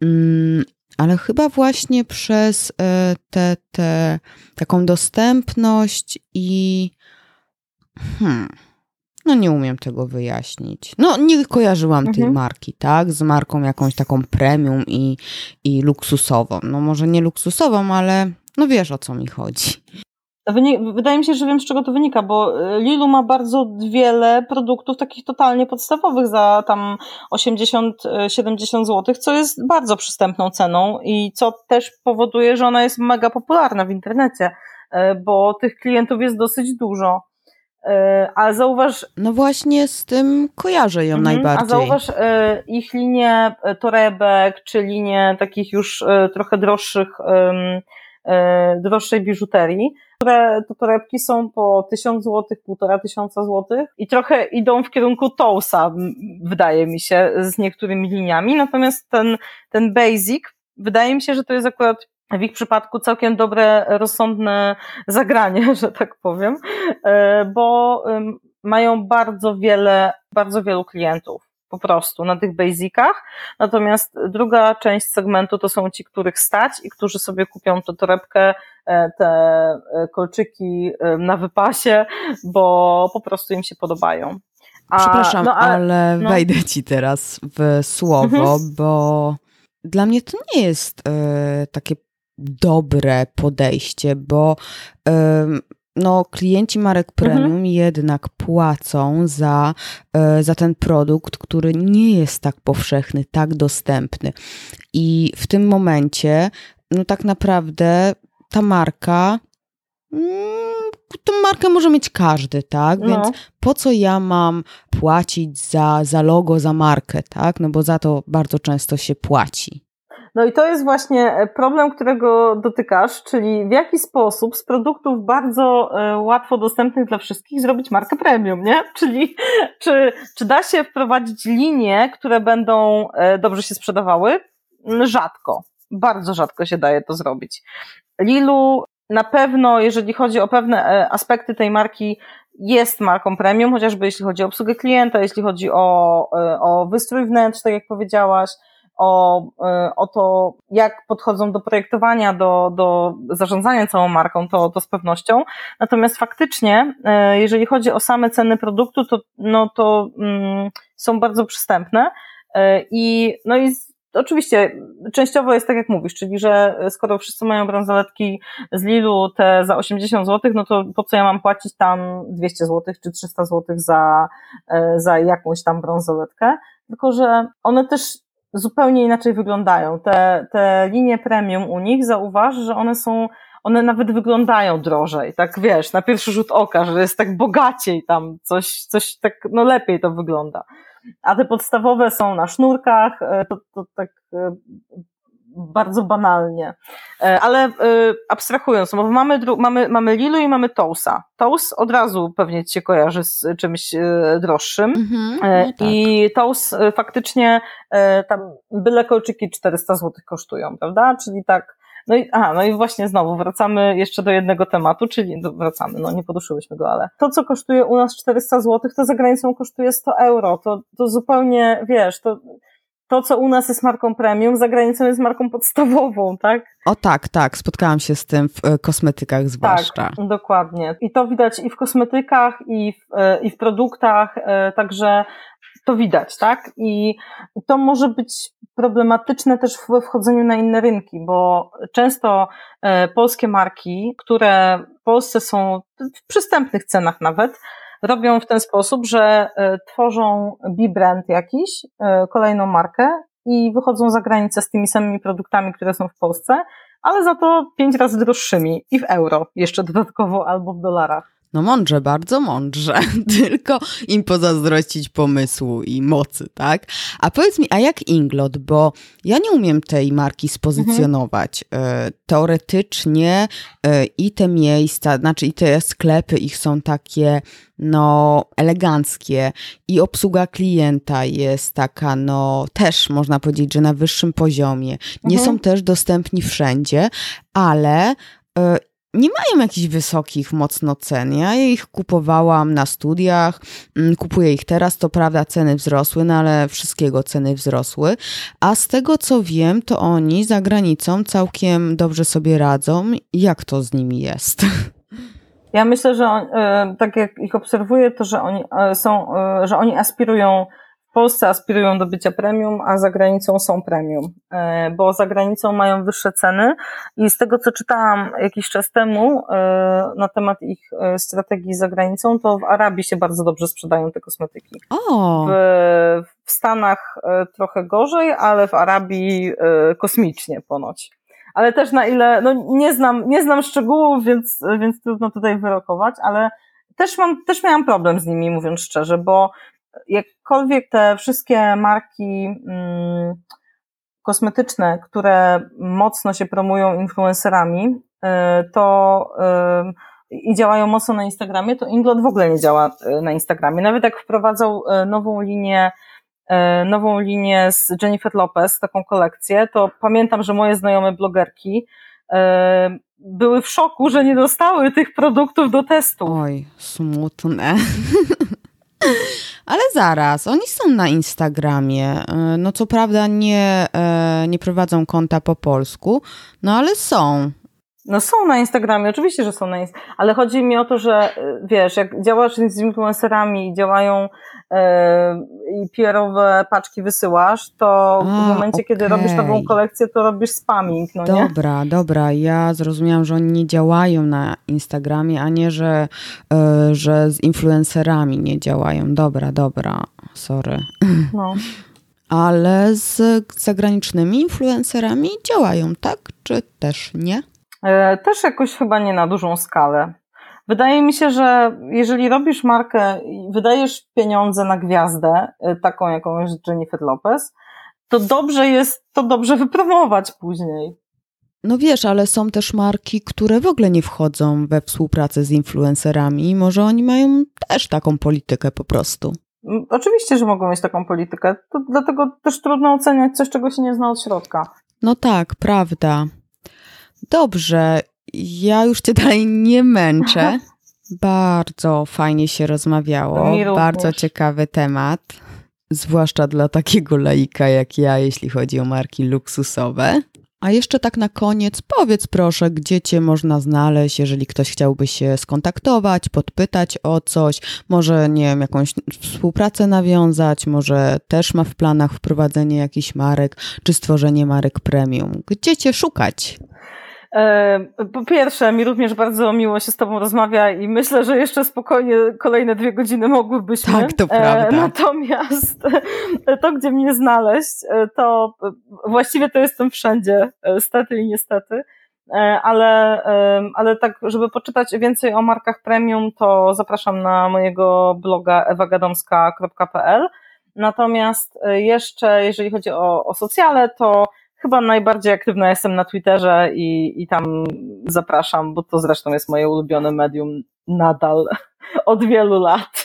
Mm, ale chyba właśnie przez e, te, te, taką dostępność i. Hmm no nie umiem tego wyjaśnić. No nie kojarzyłam mhm. tej marki, tak? Z marką jakąś taką premium i, i luksusową. No może nie luksusową, ale no wiesz o co mi chodzi. Wydaje mi się, że wiem z czego to wynika, bo e, Lilu ma bardzo wiele produktów takich totalnie podstawowych za tam 80-70 zł, co jest bardzo przystępną ceną i co też powoduje, że ona jest mega popularna w internecie, e, bo tych klientów jest dosyć dużo. E, a zauważ. No właśnie z tym kojarzę ją mhm, najbardziej. A zauważ e, ich linię e, torebek, czy linię takich już trochę droższych, droższej biżuterii, które to torebki są po 1000 zł, półtora tysiąca złotych i trochę idą w kierunku Tousa, wydaje mi się, z niektórymi liniami. Natomiast ten, ten basic, wydaje mi się, że to jest akurat w ich przypadku całkiem dobre, rozsądne zagranie, [laughs] że tak powiem, e, bo mają bardzo wiele, bardzo wielu klientów po prostu na tych basicach. Natomiast druga część segmentu to są ci, których stać i którzy sobie kupią tę torebkę, e, te e, kolczyki na wypasie, bo po prostu im się podobają. A, Przepraszam, no, ale, ale no. wejdę ci teraz w słowo, mhm. bo dla mnie to nie jest y, takie dobre podejście, bo no, klienci marek mhm. premium mhm. jednak płacą za, e, za ten produkt, który nie jest tak powszechny, tak dostępny. I w tym momencie, no tak naprawdę ta marka mm, tą markę może mieć każdy, tak? No. Więc po co ja mam płacić za, za logo, za markę, tak? No bo za to bardzo często się płaci. No i to jest właśnie e, problem, którego dotykasz, czyli w jaki sposób z produktów bardzo e, łatwo dostępnych dla wszystkich zrobić markę premium, nie? [laughs] Czyli czy, czy da się wprowadzić linie, które będą e, dobrze się sprzedawały? Rzadko. Bardzo rzadko się daje to zrobić. Lilu na pewno, jeżeli chodzi o pewne aspekty tej marki, jest marką premium, chociażby jeśli chodzi o obsługę klienta, jeśli chodzi o, o wystrój wnętrz, tak jak powiedziałaś, o, o to, jak podchodzą do projektowania, do, do zarządzania całą marką, to, to z pewnością. Natomiast faktycznie, jeżeli chodzi o same ceny produktu, to, no to mm, są bardzo przystępne. I, no i Oczywiście, częściowo jest tak jak mówisz, czyli że skoro wszyscy mają bransoletki z Lilu te za 80 zł, no to po co ja mam płacić tam 200 zł czy 300 zł za, e, za jakąś tam bransoletkę? Tylko, że one też zupełnie inaczej wyglądają. Te, te linie premium u nich, zauważ, że one są one nawet wyglądają drożej, tak wiesz, na pierwszy rzut oka, że jest tak bogaciej tam, coś, coś tak, no lepiej to wygląda a te podstawowe są na sznurkach, e, to, to tak e, bardzo banalnie. E, ale abstrahując, bo mamy, mamy, mamy Lilu i mamy Tousa. Tous od razu pewnie ci się kojarzy z czymś droższym. Mm-hmm, no tak. I Tous faktycznie tam byle kolczyki 400 zł kosztują, prawda? Czyli tak no i, aha, no i właśnie znowu wracamy jeszcze do jednego tematu, czyli wracamy, no nie poduszyłyśmy go, ale to, co kosztuje u nas 400 zł, to za granicą kosztuje 100 euro. To, to zupełnie, wiesz, to, to, co u nas jest marką premium, za granicą jest marką podstawową, tak? O tak, tak, spotkałam się z tym w e, kosmetykach zwłaszcza. Tak, dokładnie. I to widać i w kosmetykach, i w, e, i w produktach, e, także to widać, tak? I to może być problematyczne też we wchodzeniu na inne rynki, bo często polskie marki, które w Polsce są w przystępnych cenach nawet, robią w ten sposób, że e, tworzą B-brand jakiś, e, kolejną markę i wychodzą za granicę z tymi samymi produktami, które są w Polsce, ale za to pięć razy droższymi i w euro jeszcze dodatkowo albo w dolarach. No mądrze, bardzo mądrze. [laughs] Tylko im pozazdrościć pomysłu i mocy, tak? A powiedz mi, a jak Inglot? Bo ja nie umiem tej marki spozycjonować. Mhm. Teoretycznie e, i te miejsca, znaczy i te sklepy ich są takie no eleganckie i obsługa klienta jest taka no też można powiedzieć, że na wyższym poziomie. Nie mhm. są też dostępni wszędzie, ale e, nie mają jakichś wysokich mocno cen. Ja ich kupowałam na studiach, mm, kupuję ich teraz, to prawda ceny wzrosły, no ale wszystkiego ceny wzrosły. A z tego co wiem, to oni za granicą całkiem dobrze sobie radzą. Jak to z nimi jest? Ja myślę, że on, e, tak jak ich obserwuję, to że oni e, są, e, że oni aspirują w Polsce aspirują do bycia premium, a za granicą są premium, e, bo za granicą mają wyższe ceny i z tego, co czytałam jakiś czas temu e, na temat ich e, strategii za granicą, to w Arabii się bardzo dobrze sprzedają te kosmetyki. O. W, w Stanach trochę gorzej, ale w Arabii kosmicznie ponoć. Ale też na ile, no nie znam, nie znam szczegółów, więc, więc trudno tutaj wyrokować, ale też mam, też miałam problem z nimi, mówiąc szczerze, bo jakkolwiek te wszystkie marki mm, kosmetyczne, które mocno się promują influencerami, y, to y, i działają mocno na Instagramie, to Inglot w ogóle nie działa y, na Instagramie. Nawet jak wprowadzał nową linię, nową linię z Jennifer Lopez, taką kolekcję, to pamiętam, że moje znajome blogerki były w szoku, że nie dostały tych produktów do testu. Oj, smutne. [laughs] Ale zaraz, oni są na Instagramie. E, no co prawda nie, e, nie prowadzą konta po polsku, no ale są. No są na Instagramie, oczywiście, że są na Instagramie, ale chodzi mi o to, że e, wiesz, jak działasz z influencerami i działają i PR-owe paczki wysyłasz, to A, w momencie, okay. kiedy robisz nową kolekcję, to robisz spamming, no nie? Dobra, dobra. Ja zrozumiałam, że oni nie działają na Instagramie, a nie, że, e, że z influencerami nie działają. Dobra, dobra. Sorry. No. [laughs] Ale z zagranicznymi influencerami działają, tak? Czy też nie? E, też jakoś chyba nie na dużą skalę. Wydaje mi się, że jeżeli robisz markę i wydajesz pieniądze na gwiazdę, y, taką jaką jest Jennifer Lopez, to dobrze jest to dobrze [laughs] wypromować później. No wiesz, ale są też marki, które w ogóle nie wchodzą we współpracę z influencerami może oni mają też taką politykę po prostu. Mm, oczywiście, że mogą mieć taką politykę. To dlatego też trudno oceniać coś, czego się nie zna od środka. No tak, prawda. Dobrze, ja już cię dalej nie męczę. Bardzo fajnie się rozmawiało. Bardzo ciekawy temat. zwłaszcza dla takiego laika jak ja, jeśli chodzi o marki luksusowe. A jeszcze tak na koniec, powiedz proszę, gdzie Cię można znaleźć, jeżeli ktoś chciałby się skontaktować, podpytać o coś, może, nie wiem, jakąś współpracę nawiązać, może też ma w planach wprowadzenie jakichś marek, czy stworzenie marek premium. Gdzie Cię szukać? E, po pierwsze, mi również bardzo miło się z Tobą rozmawia i myślę, że jeszcze spokojnie kolejne dwie godziny mogłybyśmy. Tak, to prawda. Natomiast to, gdzie mnie znaleźć, e, to właściwie to jestem wszędzie, e, stety i niestety. Ale, ale tak, żeby poczytać więcej o markach premium, to zapraszam na mojego bloga ewagadomska.pl. Natomiast jeszcze, jeżeli chodzi o, o socjale, to chyba najbardziej aktywna jestem na Twitterze i, i tam zapraszam, bo to zresztą jest moje ulubione medium nadal [laughs] od wielu lat.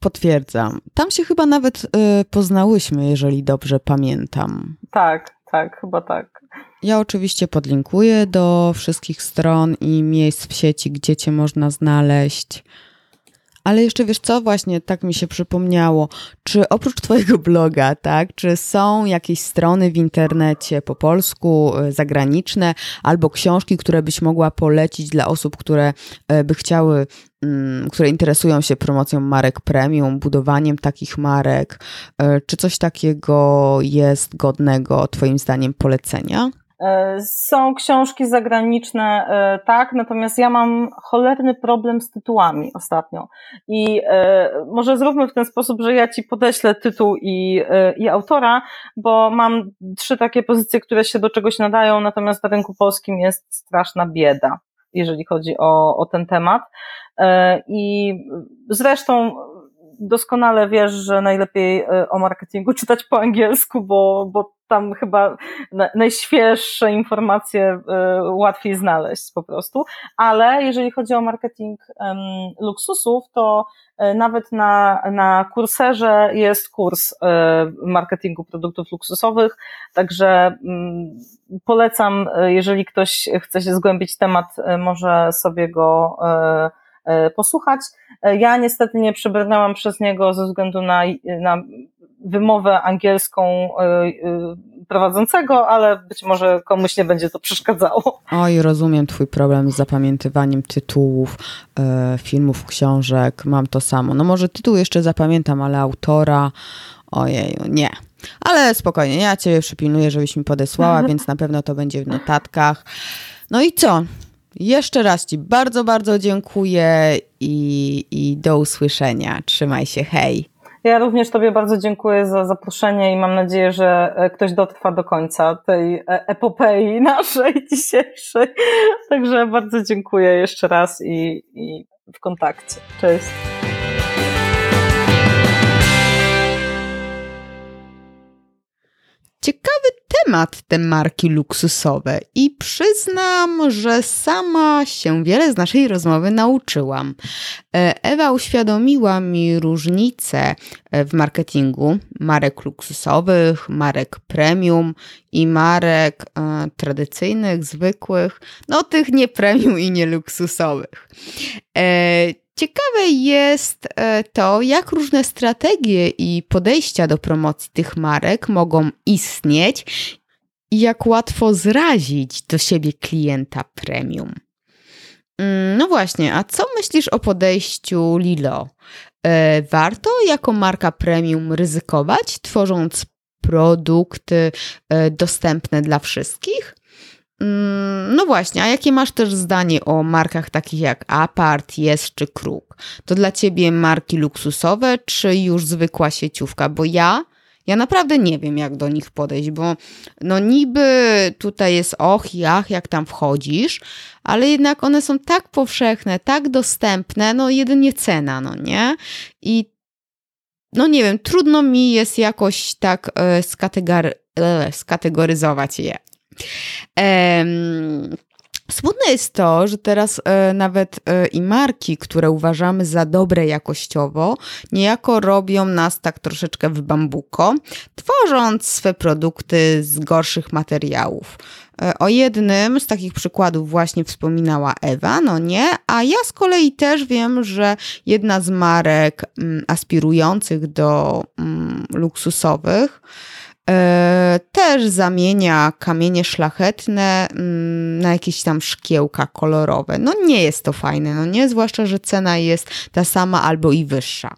Potwierdzam. Tam się chyba nawet y, poznałyśmy, jeżeli dobrze pamiętam. Tak, tak, chyba tak. Ja oczywiście podlinkuję do wszystkich stron i miejsc w sieci, gdzie cię można znaleźć. Ale jeszcze wiesz co, właśnie tak mi się przypomniało, czy oprócz twojego [laughs] bloga, tak, czy są jakieś strony w internecie po polsku, y, zagraniczne, albo książki, które byś mogła polecić dla osób, które y, by chciały, mm, które interesują się promocją marek premium, budowaniem takich marek, y, czy coś takiego jest godnego twoim zdaniem polecenia? E, są książki zagraniczne, e, tak, natomiast ja mam cholerny problem z tytułami ostatnio. I e, może zróbmy w ten sposób, że ja ci podeślę tytuł i, i autora, bo mam trzy takie pozycje, które się do czegoś nadają, natomiast na rynku polskim jest straszna bieda, jeżeli chodzi o, o ten temat. I zresztą doskonale wiesz, że najlepiej o marketingu czytać po angielsku, bo, bo tam chyba najświeższe informacje e, łatwiej znaleźć po prostu, ale jeżeli chodzi o marketing luksusów, to e, nawet na, na kurserze jest kurs e, marketingu produktów luksusowych, także mm, polecam, jeżeli ktoś chce się zgłębić temat, może sobie go posłuchać. Ja niestety nie przebrnęłam przez niego ze względu na, na wymowę angielską e, e, prowadzącego, ale być może komuś nie będzie to przeszkadzało. Oj, rozumiem Twój problem z zapamiętywaniem tytułów e, filmów, książek. Mam to samo. No może tytuł jeszcze zapamiętam, ale autora, ojeju, nie. Ale spokojnie, ja Ciebie przypilnuję, żebyś mi podesłała, [laughs] więc na pewno to będzie w notatkach. No i co? Jeszcze raz Ci bardzo, bardzo dziękuję i, i do usłyszenia. Trzymaj się, hej. Ja również Tobie bardzo dziękuję za zaproszenie i mam nadzieję, że e, ktoś dotrwa do końca tej e, epopei [laughs] naszej dzisiejszej. Także bardzo dziękuję jeszcze raz i, i w kontakcie. Cześć. Ciekawy temat te marki luksusowe i przyznam, że sama się wiele z naszej rozmowy nauczyłam. E, Ewa uświadomiła mi różnice e, w marketingu marek luksusowych, marek premium i marek e, tradycyjnych, zwykłych, no tych nie premium i nie luksusowych. E, Ciekawe jest e, to, jak różne strategie i podejścia do promocji tych marek mogą istnieć i jak łatwo zrazić do siebie klienta premium. Mm, no właśnie, a co myślisz o podejściu Lilo? E, warto jako marka premium ryzykować, tworząc produkty e, dostępne dla wszystkich? Mm, no właśnie, a jakie masz też zdanie o markach takich jak Apart, Jest czy Kruk? To dla ciebie marki luksusowe, czy już zwykła sieciówka? Bo ja, ja naprawdę nie wiem, jak do nich podejść, bo no niby tutaj jest och i ach, jak tam wchodzisz, ale jednak one są tak powszechne, tak dostępne, no jedynie cena, no nie? I no nie wiem, trudno mi jest jakoś tak e, e, skategoryzować je. Smutne jest to, że teraz e, nawet e, i marki, które uważamy za dobre jakościowo, niejako robią nas tak troszeczkę w bambuko, tworząc swe produkty z gorszych materiałów. E, o jednym z takich przykładów właśnie wspominała Ewa, no nie, a ja z kolei też wiem, że jedna z marek mm, aspirujących do mm, luksusowych, też zamienia kamienie szlachetne mm, na jakieś tam szkiełka kolorowe. No nie jest to fajne, no nie, zwłaszcza, że cena jest ta sama albo i wyższa.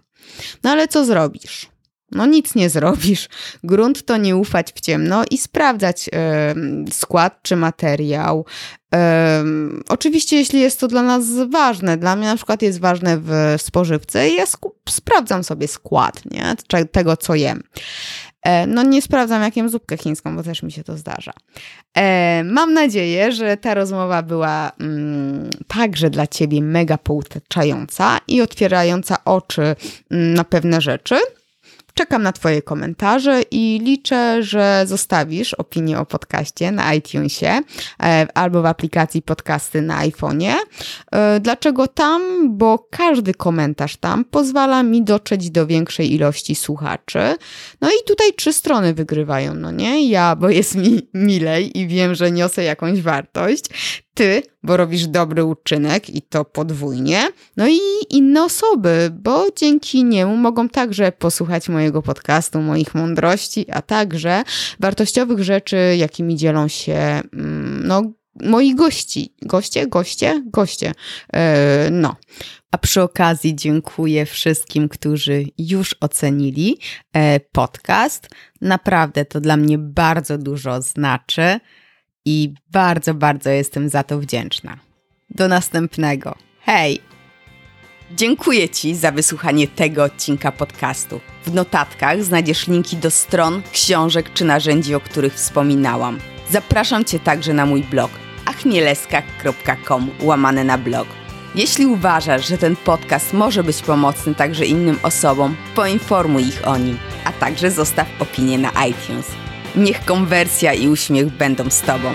No ale co zrobisz? No nic nie zrobisz. Grunt to nie ufać w ciemno i sprawdzać y, skład czy materiał. Y, oczywiście, jeśli jest to dla nas ważne, dla mnie na przykład jest ważne w spożywce, ja sprawdzam sobie skład nie? tego, co jem. E, no nie sprawdzam, jak jem zupkę chińską, bo też mi się to zdarza. E, mam nadzieję, że ta rozmowa była mm, także dla Ciebie mega pouczająca i otwierająca oczy na pewne rzeczy. Czekam na Twoje komentarze i liczę, że zostawisz opinię o podcaście na iTunesie e, albo w aplikacji podcasty na iPhone'ie. E, dlaczego tam? Bo każdy komentarz tam pozwala mi dotrzeć do większej ilości słuchaczy. No i tutaj trzy strony wygrywają, no nie? Ja, bo jest mi milej i wiem, że niosę jakąś wartość ty, bo robisz dobry uczynek i to podwójnie, no i inne osoby, bo dzięki niemu mogą także posłuchać mojego podcastu, moich mądrości, a także wartościowych rzeczy, jakimi dzielą się, mm, no, moi gości. Goście, goście, goście. Yy, no. A przy okazji dziękuję wszystkim, którzy już ocenili e, podcast. Naprawdę to dla mnie bardzo dużo znaczy i bardzo, bardzo jestem za to wdzięczna. Do następnego. Hej! Dziękuję Ci za wysłuchanie tego odcinka podcastu. W notatkach znajdziesz linki do stron, książek czy narzędzi, o których wspominałam. Zapraszam Cię także na mój blog achmieleska.com łamane na blog. Jeśli uważasz, że ten podcast może być pomocny także innym osobom, poinformuj ich o nim, a także zostaw opinię na iTunes. Niech konwersja i uśmiech będą z Tobą.